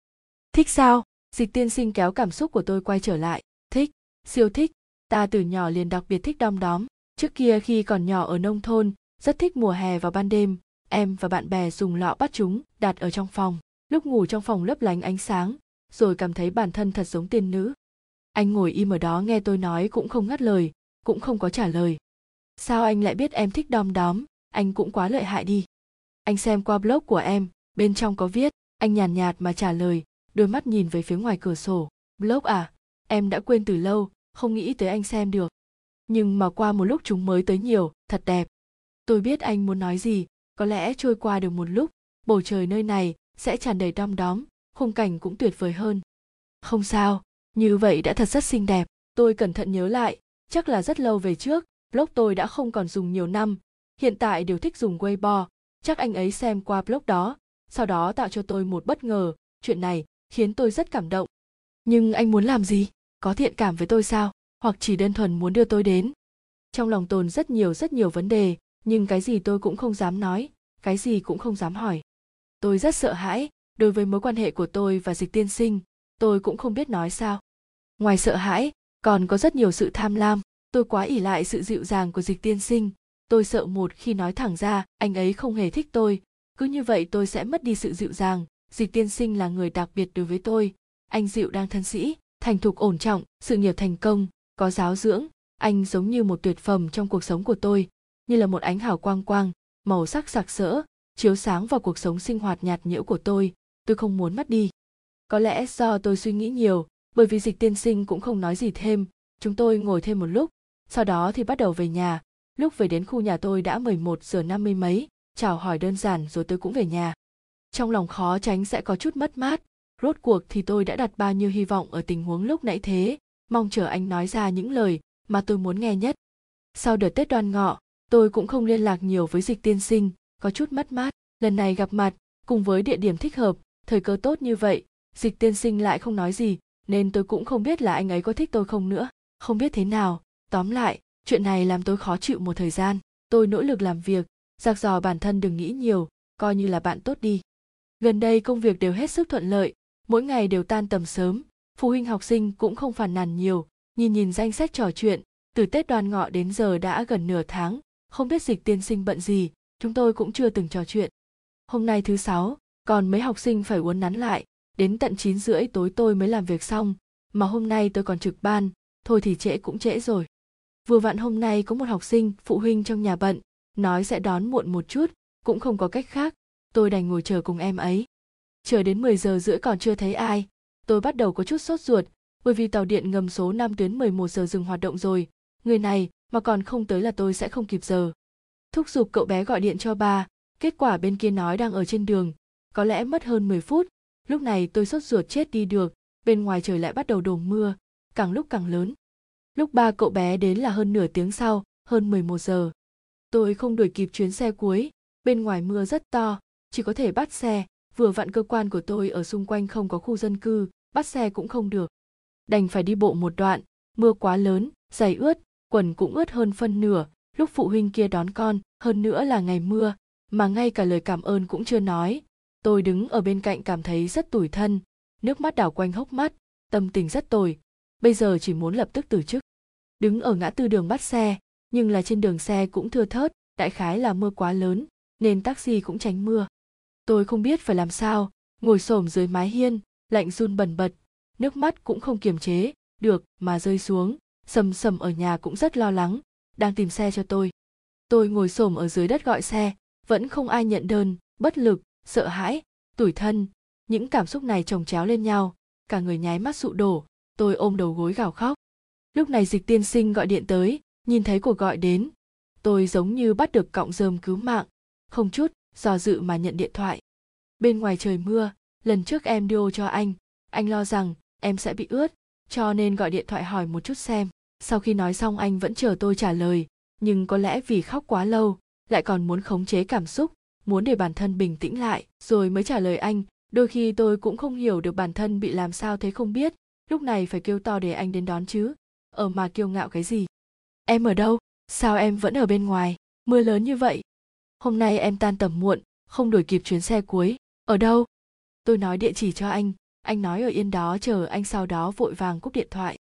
Thích sao? Dịch tiên sinh kéo cảm xúc của tôi quay trở lại. Thích, siêu thích, ta từ nhỏ liền đặc biệt thích đom đóm. Trước kia khi còn nhỏ ở nông thôn, rất thích mùa hè vào ban đêm. Em và bạn bè dùng lọ bắt chúng đặt ở trong phòng. Lúc ngủ trong phòng lấp lánh ánh sáng rồi cảm thấy bản thân thật giống tiên nữ. Anh ngồi im ở đó nghe tôi nói cũng không ngắt lời cũng không có trả lời. Sao anh lại biết em thích đom đóm? Anh cũng quá lợi hại đi. Anh xem qua blog của em bên trong có viết anh nhàn nhạt, nhạt mà trả lời đôi mắt nhìn về phía ngoài cửa sổ. Blog à? Em đã quên từ lâu không nghĩ tới anh xem được. Nhưng mà qua một lúc chúng mới tới nhiều thật đẹp. Tôi biết anh muốn nói gì có lẽ trôi qua được một lúc bầu trời nơi này sẽ tràn đầy đom đóm khung cảnh cũng tuyệt vời hơn. Không sao, như vậy đã thật rất xinh đẹp. Tôi cẩn thận nhớ lại, chắc là rất lâu về trước, blog tôi đã không còn dùng nhiều năm. Hiện tại đều thích dùng weibo. Chắc anh ấy xem qua blog đó, sau đó tạo cho tôi một bất ngờ. Chuyện này khiến tôi rất cảm động. Nhưng anh muốn làm gì? Có thiện cảm với tôi sao? Hoặc chỉ đơn thuần muốn đưa tôi đến? Trong lòng tồn rất nhiều rất nhiều vấn đề, nhưng cái gì tôi cũng không dám nói, cái gì cũng không dám hỏi. Tôi rất sợ hãi đối với mối quan hệ của tôi và dịch tiên sinh, tôi cũng không biết nói sao. Ngoài sợ hãi, còn có rất nhiều sự tham lam. Tôi quá ỉ lại sự dịu dàng của dịch tiên sinh. Tôi sợ một khi nói thẳng ra, anh ấy không hề thích tôi. Cứ như vậy tôi sẽ mất đi sự dịu dàng. Dịch tiên sinh là người đặc biệt đối với tôi. Anh dịu đang thân sĩ, thành thục ổn trọng, sự nghiệp thành công, có giáo dưỡng. Anh giống như một tuyệt phẩm trong cuộc sống của tôi, như là một ánh hào quang quang, màu sắc sặc sỡ, chiếu sáng vào cuộc sống sinh hoạt nhạt nhẽo của tôi tôi không muốn mất đi. Có lẽ do tôi suy nghĩ nhiều, bởi vì dịch tiên sinh cũng không nói gì thêm, chúng tôi ngồi thêm một lúc, sau đó thì bắt đầu về nhà. Lúc về đến khu nhà tôi đã 11 giờ năm mươi mấy, chào hỏi đơn giản rồi tôi cũng về nhà. Trong lòng khó tránh sẽ có chút mất mát, rốt cuộc thì tôi đã đặt bao nhiêu hy vọng ở tình huống lúc nãy thế, mong chờ anh nói ra những lời mà tôi muốn nghe nhất. Sau đợt tết đoan ngọ, tôi cũng không liên lạc nhiều với dịch tiên sinh, có chút mất mát. Lần này gặp mặt, cùng với địa điểm thích hợp thời cơ tốt như vậy, dịch tiên sinh lại không nói gì, nên tôi cũng không biết là anh ấy có thích tôi không nữa. Không biết thế nào, tóm lại, chuyện này làm tôi khó chịu một thời gian. Tôi nỗ lực làm việc giặc dò bản thân đừng nghĩ nhiều, coi như là bạn tốt đi. Gần đây công việc đều hết sức thuận lợi, mỗi ngày đều tan tầm sớm, phụ huynh học sinh cũng không phản nàn nhiều. Nhìn nhìn danh sách trò chuyện, từ tết đoan ngọ đến giờ đã gần nửa tháng, không biết dịch tiên sinh bận gì, chúng tôi cũng chưa từng trò chuyện. Hôm nay thứ sáu còn mấy học sinh phải uốn nắn lại, đến tận 9 rưỡi tối tôi mới làm việc xong, mà hôm nay tôi còn trực ban, thôi thì trễ cũng trễ rồi. Vừa vặn hôm nay có một học sinh, phụ huynh trong nhà bận, nói sẽ đón muộn một chút, cũng không có cách khác, tôi đành ngồi chờ cùng em ấy. Chờ đến 10 giờ rưỡi còn chưa thấy ai, tôi bắt đầu có chút sốt ruột, bởi vì tàu điện ngầm số 5 tuyến 11 giờ dừng hoạt động rồi, người này mà còn không tới là tôi sẽ không kịp giờ. Thúc giục cậu bé gọi điện cho ba, kết quả bên kia nói đang ở trên đường có lẽ mất hơn 10 phút, lúc này tôi sốt ruột chết đi được, bên ngoài trời lại bắt đầu đổ mưa, càng lúc càng lớn. Lúc ba cậu bé đến là hơn nửa tiếng sau, hơn 11 giờ. Tôi không đuổi kịp chuyến xe cuối, bên ngoài mưa rất to, chỉ có thể bắt xe, vừa vặn cơ quan của tôi ở xung quanh không có khu dân cư, bắt xe cũng không được. Đành phải đi bộ một đoạn, mưa quá lớn, giày ướt, quần cũng ướt hơn phân nửa, lúc phụ huynh kia đón con, hơn nữa là ngày mưa, mà ngay cả lời cảm ơn cũng chưa nói tôi đứng ở bên cạnh cảm thấy rất tủi thân. Nước mắt đảo quanh hốc mắt, tâm tình rất tồi. Bây giờ chỉ muốn lập tức từ chức. Đứng ở ngã tư đường bắt xe, nhưng là trên đường xe cũng thưa thớt, đại khái là mưa quá lớn, nên taxi cũng tránh mưa. Tôi không biết phải làm sao, ngồi xổm dưới mái hiên, lạnh run bần bật. Nước mắt cũng không kiềm chế, được mà rơi xuống. Sầm sầm ở nhà cũng rất lo lắng, đang tìm xe cho tôi. Tôi ngồi xổm ở dưới đất gọi xe, vẫn không ai nhận đơn, bất lực sợ hãi, tủi thân. Những cảm xúc này chồng chéo lên nhau. Cả người nháy mắt sụ đổ. Tôi ôm đầu gối gào khóc. Lúc này dịch tiên sinh gọi điện tới. Nhìn thấy cuộc gọi đến, tôi giống như bắt được cọng rơm cứu mạng. Không chút do dự mà nhận điện thoại. Bên ngoài trời mưa, lần trước em đưa cho anh anh lo rằng em sẽ bị ướt, cho nên gọi điện thoại hỏi một chút xem. Sau khi nói xong anh vẫn chờ tôi trả lời, nhưng có lẽ vì khóc quá lâu, lại còn muốn khống chế cảm xúc muốn để bản thân bình tĩnh lại, rồi mới trả lời anh. Đôi khi tôi cũng không hiểu được bản thân bị làm sao thế không biết. Lúc này phải kêu to để anh đến đón chứ. Ở mà kiêu ngạo cái gì? Em ở đâu? Sao em vẫn ở bên ngoài? Mưa lớn như vậy. Hôm nay em tan tầm muộn, không đuổi kịp chuyến xe cuối. Ở đâu? Tôi nói địa chỉ cho anh. Anh nói ở yên đó chờ anh sau đó vội vàng cúp điện thoại.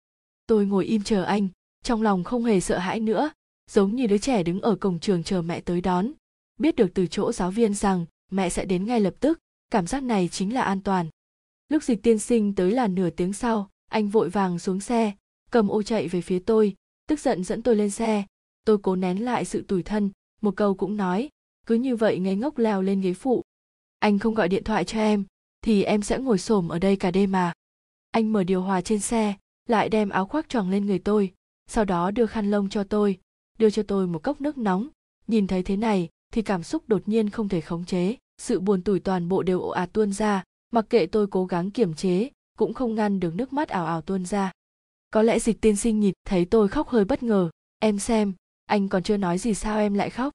Tôi ngồi im chờ anh, trong lòng không hề sợ hãi nữa. Giống như đứa trẻ đứng ở cổng trường chờ mẹ tới đón biết được từ chỗ giáo viên rằng mẹ sẽ đến ngay lập tức, cảm giác này chính là an toàn. Lúc dịch tiên sinh tới là nửa tiếng sau, anh vội vàng xuống xe, cầm ô chạy về phía tôi, tức giận dẫn tôi lên xe. Tôi cố nén lại sự tủi thân, một câu cũng nói, cứ như vậy ngây ngốc leo lên ghế phụ. Anh không gọi điện thoại cho em, thì em sẽ ngồi xổm ở đây cả đêm mà. Anh mở điều hòa trên xe, lại đem áo khoác choàng lên người tôi, sau đó đưa khăn lông cho tôi, đưa cho tôi một cốc nước nóng. Nhìn thấy thế này thì cảm xúc đột nhiên không thể khống chế. Sự buồn tủi toàn bộ đều ồ ạt tuôn ra. Mặc kệ tôi cố gắng kiềm chế, cũng không ngăn được nước mắt ảo ảo tuôn ra. Có lẽ dịch tiên sinh nhịp thấy tôi khóc hơi bất ngờ. Em xem, anh còn chưa nói gì sao em lại khóc?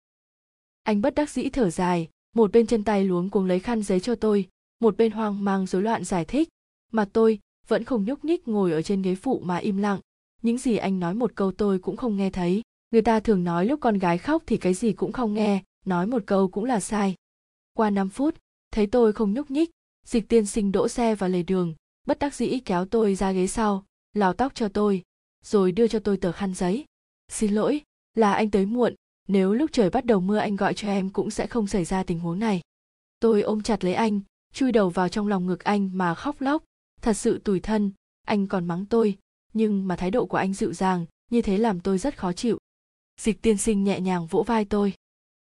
Anh bất đắc dĩ thở dài, một bên chân tay luống cuống lấy khăn giấy cho tôi, một bên hoang mang rối loạn giải thích. Mà tôi vẫn không nhúc nhích ngồi ở trên ghế phụ mà im lặng. Những gì anh nói một câu tôi cũng không nghe thấy. Người ta thường nói lúc con gái khóc thì cái gì cũng không nghe nói một câu cũng là sai. Qua 5 phút, thấy tôi không nhúc nhích, dịch tiên sinh đỗ xe vào lề đường, bất đắc dĩ kéo tôi ra ghế sau, lau tóc cho tôi, rồi đưa cho tôi tờ khăn giấy. Xin lỗi, là anh tới muộn, nếu lúc trời bắt đầu mưa anh gọi cho em cũng sẽ không xảy ra tình huống này. Tôi ôm chặt lấy anh, chui đầu vào trong lòng ngực anh mà khóc lóc. Thật sự tủi thân, anh còn mắng tôi, nhưng mà thái độ của anh dịu dàng, như thế làm tôi rất khó chịu. Dịch tiên sinh nhẹ nhàng vỗ vai tôi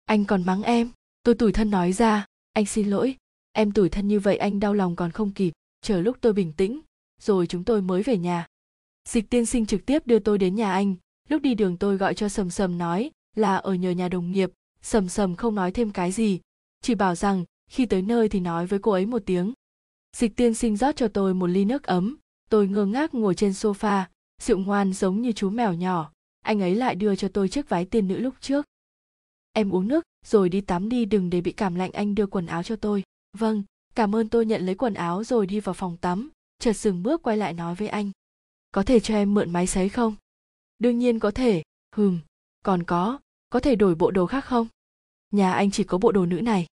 anh còn mắng em. Tôi tủi thân nói ra. Anh xin lỗi. Em tủi thân như vậy anh đau lòng còn không kịp. Chờ lúc tôi bình tĩnh, rồi chúng tôi mới về nhà. Dịch tiên sinh trực tiếp đưa tôi đến nhà anh. Lúc đi đường tôi gọi cho sầm sầm nói là ở nhờ nhà đồng nghiệp. Sầm sầm không nói thêm cái gì. Chỉ bảo rằng khi tới nơi thì nói với cô ấy một tiếng. Dịch tiên sinh rót cho tôi một ly nước ấm. Tôi ngơ ngác ngồi trên sofa, rượu ngoan giống như chú mèo nhỏ. Anh ấy lại đưa cho tôi chiếc váy tiên nữ lúc trước em uống nước, rồi đi tắm đi, đừng để bị cảm lạnh, anh đưa quần áo cho tôi. Vâng cảm ơn tôi nhận lấy quần áo rồi đi vào phòng tắm. Chợt dừng bước quay lại nói với anh. Có thể cho em mượn máy sấy không? Đương nhiên có thể. Hừm, còn có có thể đổi bộ đồ khác không? Nhà anh chỉ có bộ đồ nữ này.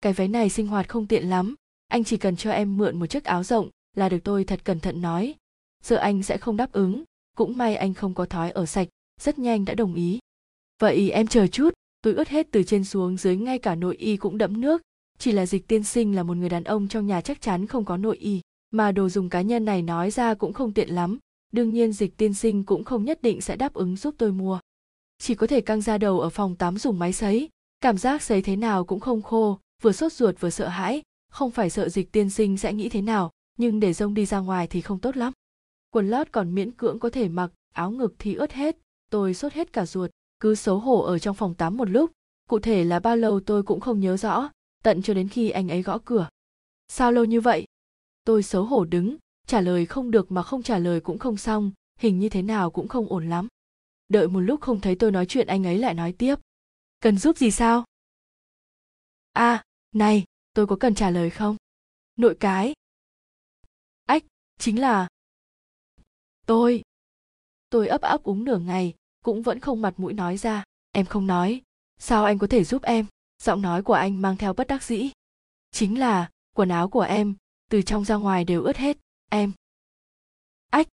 Cái váy này sinh hoạt không tiện lắm, anh chỉ cần cho em mượn một chiếc áo rộng là được tôi thật cẩn thận nói. Sợ anh sẽ không đáp ứng, cũng may anh không có thói ở sạch, rất nhanh đã đồng ý. Vậy em chờ chút tôi ướt hết từ trên xuống dưới ngay cả nội y cũng đẫm nước. Chỉ là dịch tiên sinh là một người đàn ông trong nhà chắc chắn không có nội y, mà đồ dùng cá nhân này nói ra cũng không tiện lắm. Đương nhiên dịch tiên sinh cũng không nhất định sẽ đáp ứng giúp tôi mua. Chỉ có thể căng ra đầu ở phòng tắm dùng máy sấy. Cảm giác sấy thế nào cũng không khô, vừa sốt ruột vừa sợ hãi. Không phải sợ dịch tiên sinh sẽ nghĩ thế nào, nhưng để rông đi ra ngoài thì không tốt lắm. Quần lót còn miễn cưỡng có thể mặc, áo ngực thì ướt hết. Tôi sốt hết cả ruột cứ xấu hổ ở trong phòng tắm một lúc. Cụ thể là bao lâu tôi cũng không nhớ rõ, tận cho đến khi anh ấy gõ cửa. Sao lâu như vậy? Tôi xấu hổ đứng, trả lời không được mà không trả lời cũng không xong, hình như thế nào cũng không ổn lắm. Đợi một lúc không thấy tôi nói chuyện anh ấy lại nói tiếp. Cần giúp gì sao? À này, tôi có cần trả lời không? Nội cái. Ách, chính là. Tôi. Tôi ấp ấp úng nửa ngày cũng vẫn không mặt mũi nói ra. Em không nói. Sao anh có thể giúp em? Giọng nói của anh mang theo bất đắc dĩ. Chính là, quần áo của em, từ trong ra ngoài đều ướt hết. Em. Ách.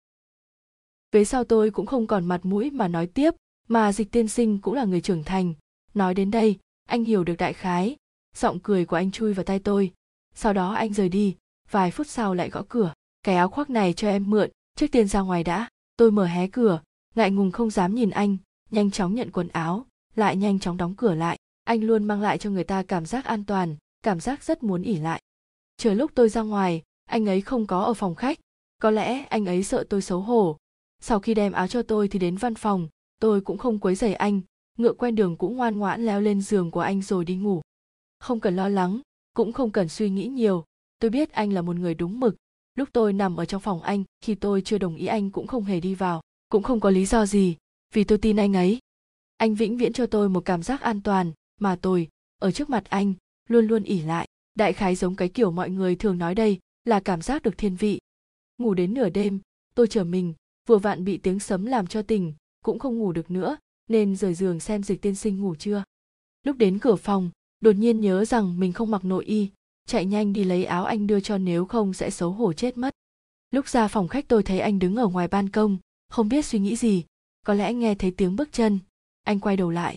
Về sau tôi cũng không còn mặt mũi mà nói tiếp, mà dịch tiên sinh cũng là người trưởng thành. Nói đến đây, anh hiểu được đại khái. Giọng cười của anh chui vào tay tôi. Sau đó anh rời đi. Vài phút sau lại gõ cửa. Cái áo khoác này cho em mượn, trước tiên ra ngoài đã. Tôi mở hé cửa ngại ngùng không dám nhìn anh, nhanh chóng nhận quần áo, lại nhanh chóng đóng cửa lại. Anh luôn mang lại cho người ta cảm giác an toàn, cảm giác rất muốn ỉ lại. Chờ lúc tôi ra ngoài, anh ấy không có ở phòng khách. Có lẽ anh ấy sợ tôi xấu hổ. Sau khi đem áo cho tôi thì đến văn phòng, tôi cũng không quấy rầy anh. Ngựa quen đường cũng ngoan ngoãn leo lên giường của anh rồi đi ngủ. Không cần lo lắng, cũng không cần suy nghĩ nhiều. Tôi biết anh là một người đúng mực. Lúc tôi nằm ở trong phòng anh, khi tôi chưa đồng ý anh cũng không hề đi vào cũng không có lý do gì, vì tôi tin anh ấy. Anh vĩnh viễn cho tôi một cảm giác an toàn, mà tôi, ở trước mặt anh, luôn luôn ỉ lại. Đại khái giống cái kiểu mọi người thường nói đây, là cảm giác được thiên vị. Ngủ đến nửa đêm, tôi trở mình, vừa vặn bị tiếng sấm làm cho tỉnh, cũng không ngủ được nữa, nên rời giường xem dịch tiên sinh ngủ chưa. Lúc đến cửa phòng, đột nhiên nhớ rằng mình không mặc nội y, chạy nhanh đi lấy áo anh đưa cho nếu không sẽ xấu hổ chết mất. Lúc ra phòng khách tôi thấy anh đứng ở ngoài ban công không biết suy nghĩ gì, có lẽ nghe thấy tiếng bước chân. Anh quay đầu lại.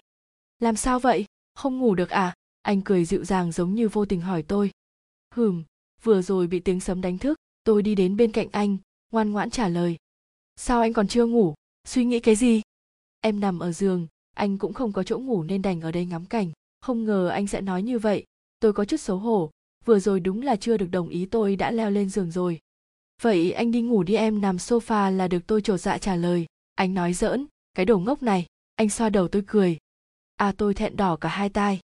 Làm sao vậy? Không ngủ được à? Anh cười dịu dàng giống như vô tình hỏi tôi. Hừm, vừa rồi bị tiếng sấm đánh thức, tôi đi đến bên cạnh anh, ngoan ngoãn trả lời. Sao anh còn chưa ngủ? Suy nghĩ cái gì? Em nằm ở giường, anh cũng không có chỗ ngủ nên đành ở đây ngắm cảnh. Không ngờ anh sẽ nói như vậy. Tôi có chút xấu hổ. Vừa rồi đúng là chưa được đồng ý tôi đã leo lên giường rồi vậy anh đi ngủ đi em, nằm sofa là được tôi trột dạ trả lời. Anh nói giỡn, cái đồ ngốc này, anh xoa đầu tôi cười. À tôi thẹn đỏ cả hai tai.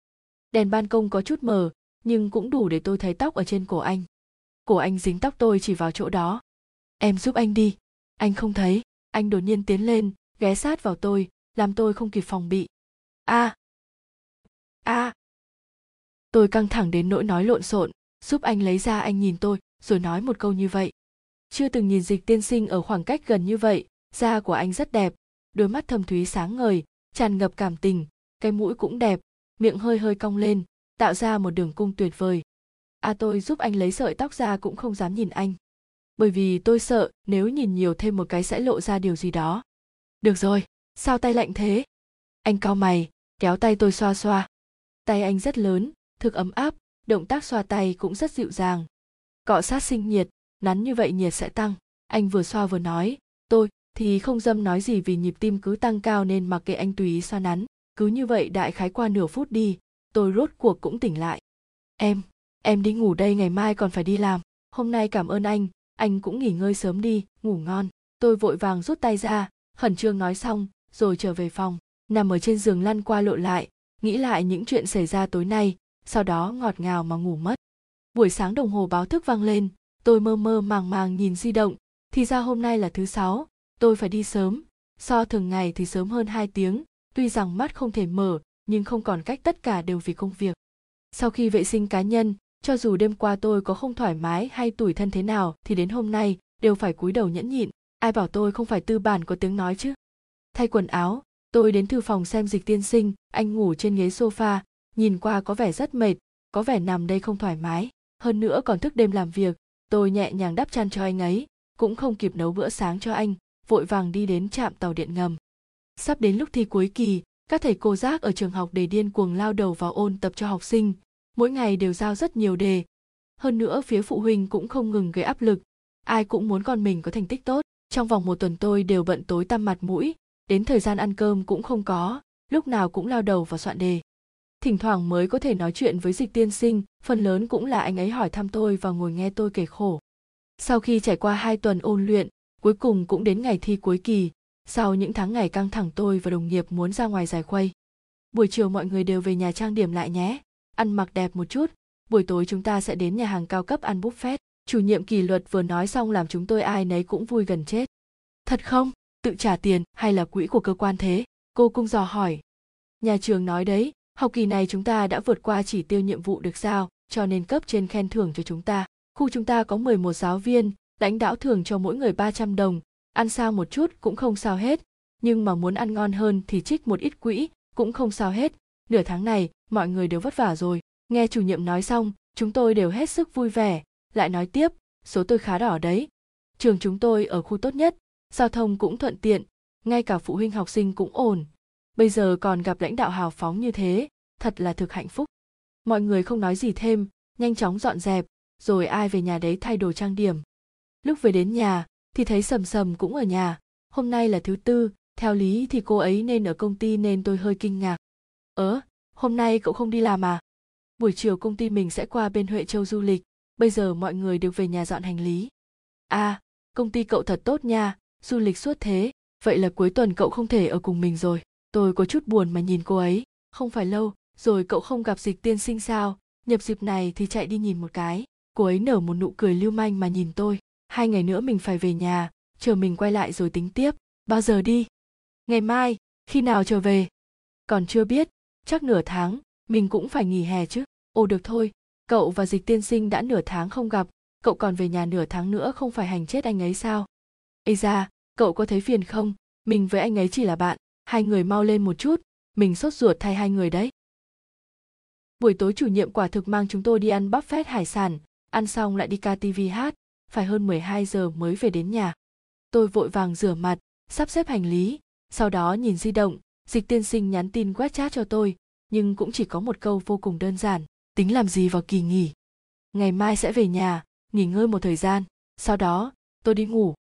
Đèn ban công có chút mờ, nhưng cũng đủ để tôi thấy tóc ở trên cổ anh. Cổ anh dính tóc tôi chỉ vào chỗ đó. Em giúp anh đi. Anh không thấy, anh đột nhiên tiến lên, ghé sát vào tôi, làm tôi không kịp phòng bị. A. À. a. À. tôi căng thẳng đến nỗi nói lộn xộn, giúp anh lấy ra anh nhìn tôi, rồi nói một câu như vậy chưa từng nhìn dịch tiên sinh ở khoảng cách gần như vậy, da của anh rất đẹp, đôi mắt thâm thúy sáng ngời, tràn ngập cảm tình, cái mũi cũng đẹp, miệng hơi hơi cong lên, tạo ra một đường cung tuyệt vời. À tôi giúp anh lấy sợi tóc ra cũng không dám nhìn anh. Bởi vì tôi sợ nếu nhìn nhiều thêm một cái sẽ lộ ra điều gì đó. Được rồi, sao tay lạnh thế? Anh cau mày, kéo tay tôi xoa xoa. Tay anh rất lớn, thực ấm áp, động tác xoa tay cũng rất dịu dàng. Cọ sát sinh nhiệt nắn như vậy nhiệt sẽ tăng. Anh vừa xoa vừa nói, tôi thì không dâm nói gì vì nhịp tim cứ tăng cao nên mặc kệ anh tùy ý xoa nắn. Cứ như vậy đại khái qua nửa phút đi, tôi rốt cuộc cũng tỉnh lại. Em em đi ngủ đây ngày mai còn phải đi làm. Hôm nay cảm ơn anh anh cũng nghỉ ngơi sớm đi, ngủ ngon. Tôi vội vàng rút tay ra, khẩn trương nói xong, rồi trở về phòng. Nằm ở trên giường lăn qua lộ lại, nghĩ lại những chuyện xảy ra tối nay, sau đó ngọt ngào mà ngủ mất. Buổi sáng đồng hồ báo thức vang lên tôi mơ mơ màng màng nhìn di động, thì ra hôm nay là thứ sáu, tôi phải đi sớm. So thường ngày thì sớm hơn 2 tiếng, tuy rằng mắt không thể mở, nhưng không còn cách tất cả đều vì công việc. Sau khi vệ sinh cá nhân, cho dù đêm qua tôi có không thoải mái hay tủi thân thế nào, thì đến hôm nay đều phải cúi đầu nhẫn nhịn. Ai bảo tôi không phải tư bản có tiếng nói chứ? Thay quần áo, tôi đến thư phòng xem dịch tiên sinh, anh ngủ trên ghế sofa, nhìn qua có vẻ rất mệt, có vẻ nằm đây không thoải mái. Hơn nữa còn thức đêm làm việc tôi nhẹ nhàng đắp chăn cho anh ấy, cũng không kịp nấu bữa sáng cho anh, vội vàng đi đến trạm tàu điện ngầm. Sắp đến lúc thi cuối kỳ, các thầy cô giác ở trường học để điên cuồng lao đầu vào ôn tập cho học sinh. Mỗi ngày đều giao rất nhiều đề. Hơn nữa, phía phụ huynh cũng không ngừng gây áp lực. Ai cũng muốn con mình có thành tích tốt. Trong vòng một tuần tôi đều bận tối tăm mặt mũi. Đến thời gian ăn cơm cũng không có. Lúc nào cũng lao đầu vào soạn đề thỉnh thoảng mới có thể nói chuyện với dịch tiên sinh, phần lớn cũng là anh ấy hỏi thăm tôi và ngồi nghe tôi kể khổ. Sau khi trải qua hai tuần ôn luyện, cuối cùng cũng đến ngày thi cuối kỳ, sau những tháng ngày căng thẳng tôi và đồng nghiệp muốn ra ngoài giải khuây. Buổi chiều mọi người đều về nhà trang điểm lại nhé, ăn mặc đẹp một chút, buổi tối chúng ta sẽ đến nhà hàng cao cấp ăn buffet. Chủ nhiệm kỷ luật vừa nói xong làm chúng tôi ai nấy cũng vui gần chết. Thật không? Tự trả tiền hay là quỹ của cơ quan thế? Cô cung dò hỏi. Nhà trường nói đấy học kỳ này chúng ta đã vượt qua chỉ tiêu nhiệm vụ được giao, cho nên cấp trên khen thưởng cho chúng ta. Khu chúng ta có 11 giáo viên, lãnh đạo thưởng cho mỗi người 300 đồng. Ăn sao một chút cũng không sao hết, nhưng mà muốn ăn ngon hơn thì trích một ít quỹ cũng không sao hết. Nửa tháng này, mọi người đều vất vả rồi. Nghe chủ nhiệm nói xong, chúng tôi đều hết sức vui vẻ. Lại nói tiếp, số tôi khá đỏ đấy. Trường chúng tôi ở khu tốt nhất, giao thông cũng thuận tiện, ngay cả phụ huynh học sinh cũng ổn bây giờ còn gặp lãnh đạo hào phóng như thế, thật là thực hạnh phúc. Mọi người không nói gì thêm, nhanh chóng dọn dẹp, rồi ai về nhà đấy thay đồ trang điểm. Lúc về đến nhà, thì thấy sầm sầm cũng ở nhà. Hôm nay là thứ tư, theo lý thì cô ấy nên ở công ty nên tôi hơi kinh ngạc. Ớ, hôm nay cậu không đi làm à? Buổi chiều công ty mình sẽ qua bên huệ châu du lịch, bây giờ mọi người đều về nhà dọn hành lý. À công ty cậu thật tốt nha, du lịch suốt thế, vậy là cuối tuần cậu không thể ở cùng mình rồi tôi có chút buồn mà nhìn cô ấy. Không phải lâu, rồi cậu không gặp dịch tiên sinh sao? Nhập dịp này thì chạy đi nhìn một cái. Cô ấy nở một nụ cười lưu manh mà nhìn tôi. Hai ngày nữa mình phải về nhà. Chờ mình quay lại rồi tính tiếp. Bao giờ đi? Ngày mai. Khi nào trở về? Còn chưa biết. Chắc nửa tháng. Mình cũng phải nghỉ hè chứ. Ồ, được thôi. Cậu và dịch tiên sinh đã nửa tháng không gặp. Cậu còn về nhà nửa tháng nữa không phải hành chết anh ấy sao? Ây ra cậu có thấy phiền không? Mình với anh ấy chỉ là bạn hai người mau lên một chút, mình sốt ruột thay hai người đấy. Buổi tối chủ nhiệm quả thực mang chúng tôi đi ăn buffet hải sản, ăn xong lại đi ca tv hát, phải hơn 12 giờ mới về đến nhà. Tôi vội vàng rửa mặt, sắp xếp hành lý, sau đó nhìn di động, dịch tiên sinh nhắn tin quét chat cho tôi, nhưng cũng chỉ có một câu vô cùng đơn giản, tính làm gì vào kỳ nghỉ. Ngày mai sẽ về nhà, nghỉ ngơi một thời gian, sau đó, tôi đi ngủ.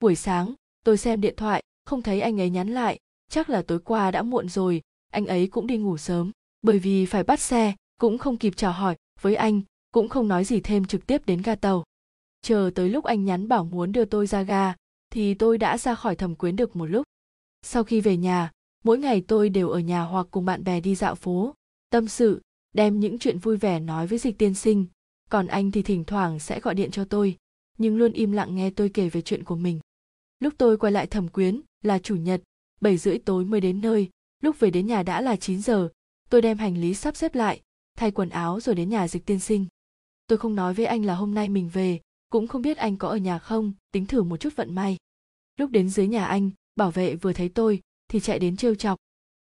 Buổi sáng, tôi xem điện thoại, không thấy anh ấy nhắn lại chắc là tối qua đã muộn rồi, anh ấy cũng đi ngủ sớm. Bởi vì phải bắt xe, cũng không kịp chào hỏi với anh, cũng không nói gì thêm trực tiếp đến ga tàu. Chờ tới lúc anh nhắn bảo muốn đưa tôi ra ga, thì tôi đã ra khỏi thẩm quyến được một lúc. Sau khi về nhà, mỗi ngày tôi đều ở nhà hoặc cùng bạn bè đi dạo phố, tâm sự, đem những chuyện vui vẻ nói với dịch tiên sinh. Còn anh thì thỉnh thoảng sẽ gọi điện cho tôi, nhưng luôn im lặng nghe tôi kể về chuyện của mình. Lúc tôi quay lại thẩm quyến là chủ nhật bảy rưỡi tối mới đến nơi. Lúc về đến nhà đã là 9 giờ. Tôi đem hành lý sắp xếp lại, thay quần áo rồi đến nhà dịch tiên sinh. Tôi không nói với anh là hôm nay mình về, cũng không biết anh có ở nhà không, tính thử một chút vận may. Lúc đến dưới nhà anh, bảo vệ vừa thấy tôi, thì chạy đến trêu chọc.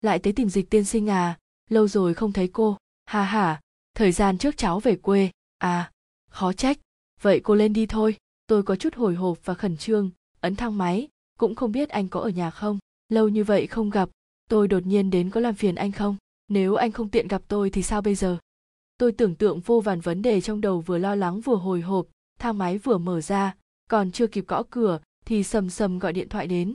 Lại tới tìm dịch tiên sinh à lâu rồi không thấy cô. Hà hà. thời gian trước cháu về quê. À khó trách. Vậy cô lên đi thôi. Tôi có chút hồi hộp và khẩn trương, ấn thang máy, cũng không biết anh có ở nhà không lâu như vậy không gặp tôi đột nhiên đến có làm phiền anh không? Nếu anh không tiện gặp tôi thì sao bây giờ? Tôi tưởng tượng vô vàn vấn đề trong đầu vừa lo lắng vừa hồi hộp thang máy vừa mở ra còn chưa kịp gõ cửa thì sầm sầm gọi điện thoại đến.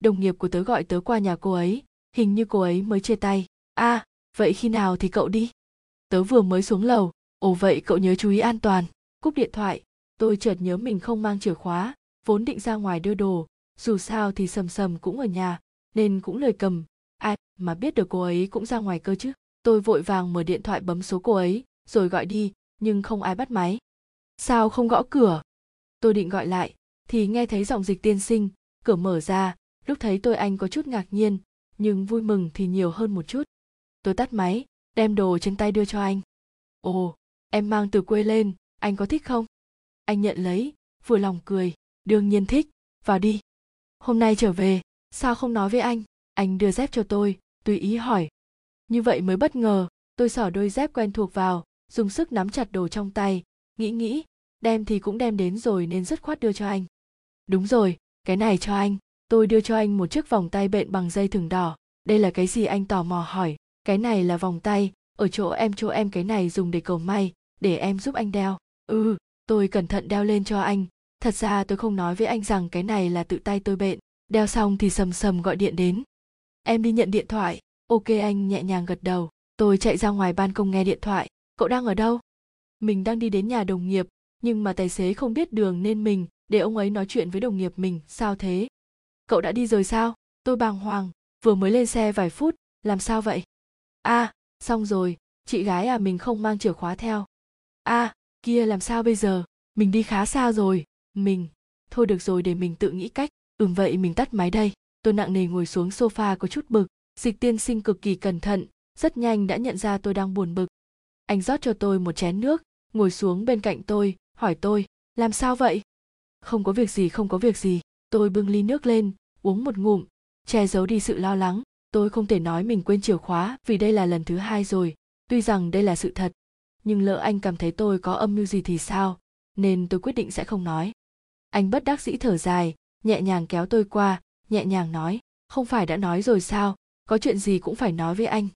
Đồng nghiệp của tớ gọi tớ qua nhà cô ấy hình như cô ấy mới chia tay. A à, vậy khi nào thì cậu đi? Tớ vừa mới xuống lầu ồ vậy cậu nhớ chú ý an toàn. Cúp điện thoại tôi chợt nhớ mình không mang chìa khóa vốn định ra ngoài đưa đồ dù sao thì sầm sầm cũng ở nhà nên cũng lời cầm. Ai mà biết được cô ấy cũng ra ngoài cơ chứ. Tôi vội vàng mở điện thoại bấm số cô ấy, rồi gọi đi, nhưng không ai bắt máy. Sao không gõ cửa? Tôi định gọi lại, thì nghe thấy giọng dịch tiên sinh. Cửa mở ra, lúc thấy tôi anh có chút ngạc nhiên, nhưng vui mừng thì nhiều hơn một chút. Tôi tắt máy, đem đồ trên tay đưa cho anh. Ồ, em mang từ quê lên, anh có thích không? Anh nhận lấy, vừa lòng cười, đương nhiên thích. Vào đi. Hôm nay trở về sao không nói với anh? Anh đưa dép cho tôi, tùy ý hỏi. Như vậy mới bất ngờ, tôi xỏ đôi dép quen thuộc vào, dùng sức nắm chặt đồ trong tay. Nghĩ nghĩ, đem thì cũng đem đến rồi nên dứt khoát đưa cho anh. Đúng rồi, cái này cho anh. Tôi đưa cho anh một chiếc vòng tay bện bằng dây thừng đỏ. Đây là cái gì anh tò mò hỏi? Cái này là vòng tay, ở chỗ em chỗ em cái này dùng để cầu may, để em giúp anh đeo. Ừ tôi cẩn thận đeo lên cho anh. Thật ra tôi không nói với anh rằng cái này là tự tay tôi bện đeo xong thì sầm sầm gọi điện đến. Em đi nhận điện thoại. Ok anh nhẹ nhàng gật đầu. Tôi chạy ra ngoài ban công nghe điện thoại. Cậu đang ở đâu? Mình đang đi đến nhà đồng nghiệp nhưng mà tài xế không biết đường nên mình để ông ấy nói chuyện với đồng nghiệp mình. Sao thế? Cậu đã đi rồi sao? Tôi bàng hoàng vừa mới lên xe vài phút làm sao vậy? A à, xong rồi chị gái à mình không mang chìa khóa theo. A à, kia làm sao bây giờ? Mình đi khá xa rồi. Mình thôi được rồi để mình tự nghĩ cách ừm, vậy mình tắt máy đây. Tôi nặng nề ngồi xuống sofa có chút bực. Dịch tiên sinh cực kỳ cẩn thận, rất nhanh đã nhận ra tôi đang buồn bực. Anh rót cho tôi một chén nước, ngồi xuống bên cạnh tôi, hỏi tôi, làm sao vậy? Không có việc gì, không có việc gì. Tôi bưng ly nước lên, uống một ngụm, che giấu đi sự lo lắng. Tôi không thể nói mình quên chìa khóa vì đây là lần thứ hai rồi. Tuy rằng đây là sự thật, nhưng lỡ anh cảm thấy tôi có âm mưu gì thì sao? Nên tôi quyết định sẽ không nói. Anh bất đắc dĩ thở dài nhẹ nhàng kéo tôi qua, nhẹ nhàng nói, không phải đã nói rồi sao? Có chuyện gì cũng phải nói với anh.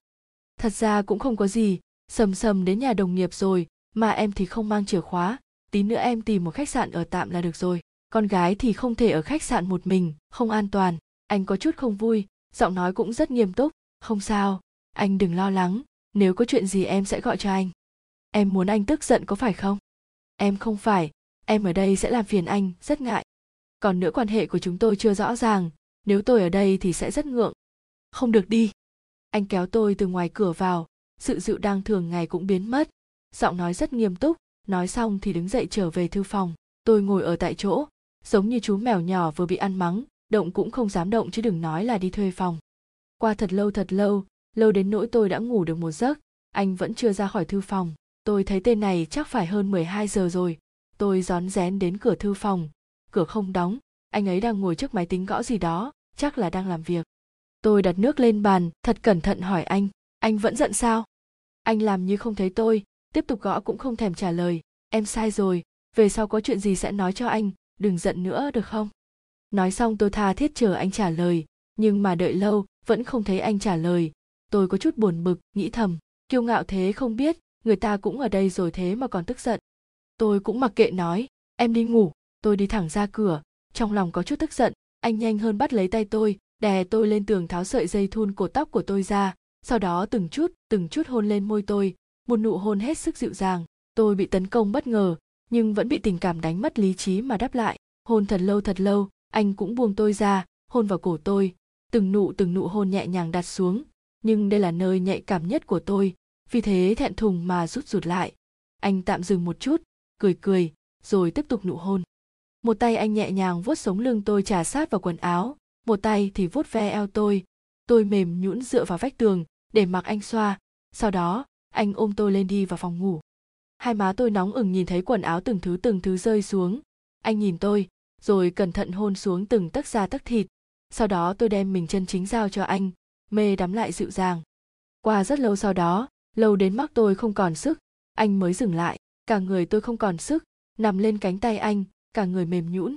Thật ra cũng không có gì, sầm sầm đến nhà đồng nghiệp rồi, mà em thì không mang chìa khóa, tí nữa em tìm một khách sạn ở tạm là được rồi. Con gái thì không thể ở khách sạn một mình, không an toàn, anh có chút không vui, giọng nói cũng rất nghiêm túc, không sao, anh đừng lo lắng, nếu có chuyện gì em sẽ gọi cho anh. Em muốn anh tức giận có phải không? Em không phải, em ở đây sẽ làm phiền anh, rất ngại còn nữa quan hệ của chúng tôi chưa rõ ràng. Nếu tôi ở đây thì sẽ rất ngượng. Không được đi. Anh kéo tôi từ ngoài cửa vào. Sự dịu đang thường ngày cũng biến mất. Giọng nói rất nghiêm túc. Nói xong thì đứng dậy trở về thư phòng. Tôi ngồi ở tại chỗ. Giống như chú mèo nhỏ vừa bị ăn mắng, động cũng không dám động chứ đừng nói là đi thuê phòng. Qua thật lâu thật lâu lâu đến nỗi tôi đã ngủ được một giấc, anh vẫn chưa ra khỏi thư phòng. Tôi thấy tên này chắc phải hơn 12 giờ rồi. Tôi rón rén đến cửa thư phòng cửa không đóng. Anh ấy đang ngồi trước máy tính gõ gì đó, chắc là đang làm việc. Tôi đặt nước lên bàn, thật cẩn thận hỏi anh anh vẫn giận sao? Anh làm như không thấy tôi. Tiếp tục gõ cũng không thèm trả lời. Em sai rồi, về sau có chuyện gì sẽ nói cho anh, đừng giận nữa được không? Nói xong tôi tha thiết chờ anh trả lời, nhưng mà đợi lâu, vẫn không thấy anh trả lời. Tôi có chút buồn bực, nghĩ thầm, kiêu ngạo thế không biết, người ta cũng ở đây rồi thế mà còn tức giận. Tôi cũng mặc kệ nói, em đi ngủ tôi đi thẳng ra cửa, trong lòng có chút tức giận, anh nhanh hơn bắt lấy tay tôi, đè tôi lên tường tháo sợi dây thun cột tóc của tôi ra, sau đó từng chút từng chút hôn lên môi tôi, một nụ hôn hết sức dịu dàng. Tôi bị tấn công bất ngờ, nhưng vẫn bị tình cảm đánh mất lý trí mà đáp lại. Hôn thật lâu thật lâu, anh cũng buông tôi ra, hôn vào cổ tôi. Từng nụ từng nụ hôn nhẹ nhàng đặt xuống, nhưng đây là nơi nhạy cảm nhất của tôi, vì thế thẹn thùng mà rút rụt lại. Anh tạm dừng một chút, cười cười, rồi tiếp tục nụ hôn một tay anh nhẹ nhàng vuốt sống lưng tôi trà sát vào quần áo, một tay thì vuốt ve eo tôi. Tôi mềm nhũn dựa vào vách tường để mặc anh xoa, sau đó, anh ôm tôi lên đi vào phòng ngủ. Hai má tôi nóng ửng nhìn thấy quần áo từng thứ từng thứ rơi xuống. Anh nhìn tôi, rồi cẩn thận hôn xuống từng tấc da tấc thịt. Sau đó tôi đem mình chân chính giao cho anh, mê đắm lại dịu dàng. Qua rất lâu sau đó, lâu đến mắt tôi không còn sức, anh mới dừng lại. Cả người tôi không còn sức, nằm lên cánh tay anh cả người mềm nhũn.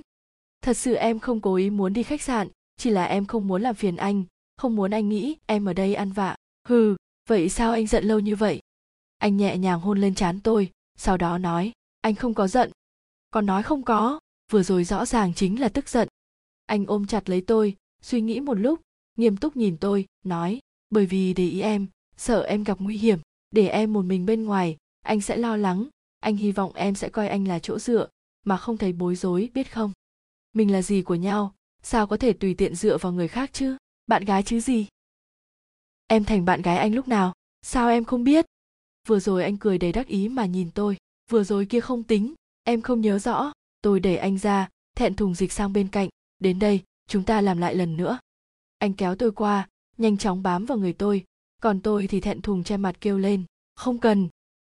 Thật sự em không cố ý muốn đi khách sạn, chỉ là em không muốn làm phiền anh, không muốn anh nghĩ em ở đây ăn vạ. Hừ, vậy sao anh giận lâu như vậy? Anh nhẹ nhàng hôn lên trán tôi, sau đó nói, anh không có giận. Còn nói không có, vừa rồi rõ ràng chính là tức giận. Anh ôm chặt lấy tôi, suy nghĩ một lúc, nghiêm túc nhìn tôi, nói, bởi vì để ý em, sợ em gặp nguy hiểm. Để em một mình bên ngoài, anh sẽ lo lắng, anh hy vọng em sẽ coi anh là chỗ dựa mà không thấy bối rối, biết không? Mình là gì của nhau? Sao có thể tùy tiện dựa vào người khác chứ? Bạn gái chứ gì? Em thành bạn gái anh lúc nào? Sao em không biết? Vừa rồi anh cười đầy đắc ý mà nhìn tôi. Vừa rồi kia không tính. Em không nhớ rõ. Tôi đẩy anh ra, thẹn thùng dịch sang bên cạnh. Đến đây, chúng ta làm lại lần nữa. Anh kéo tôi qua, nhanh chóng bám vào người tôi. Còn tôi thì thẹn thùng che mặt kêu lên. Không cần.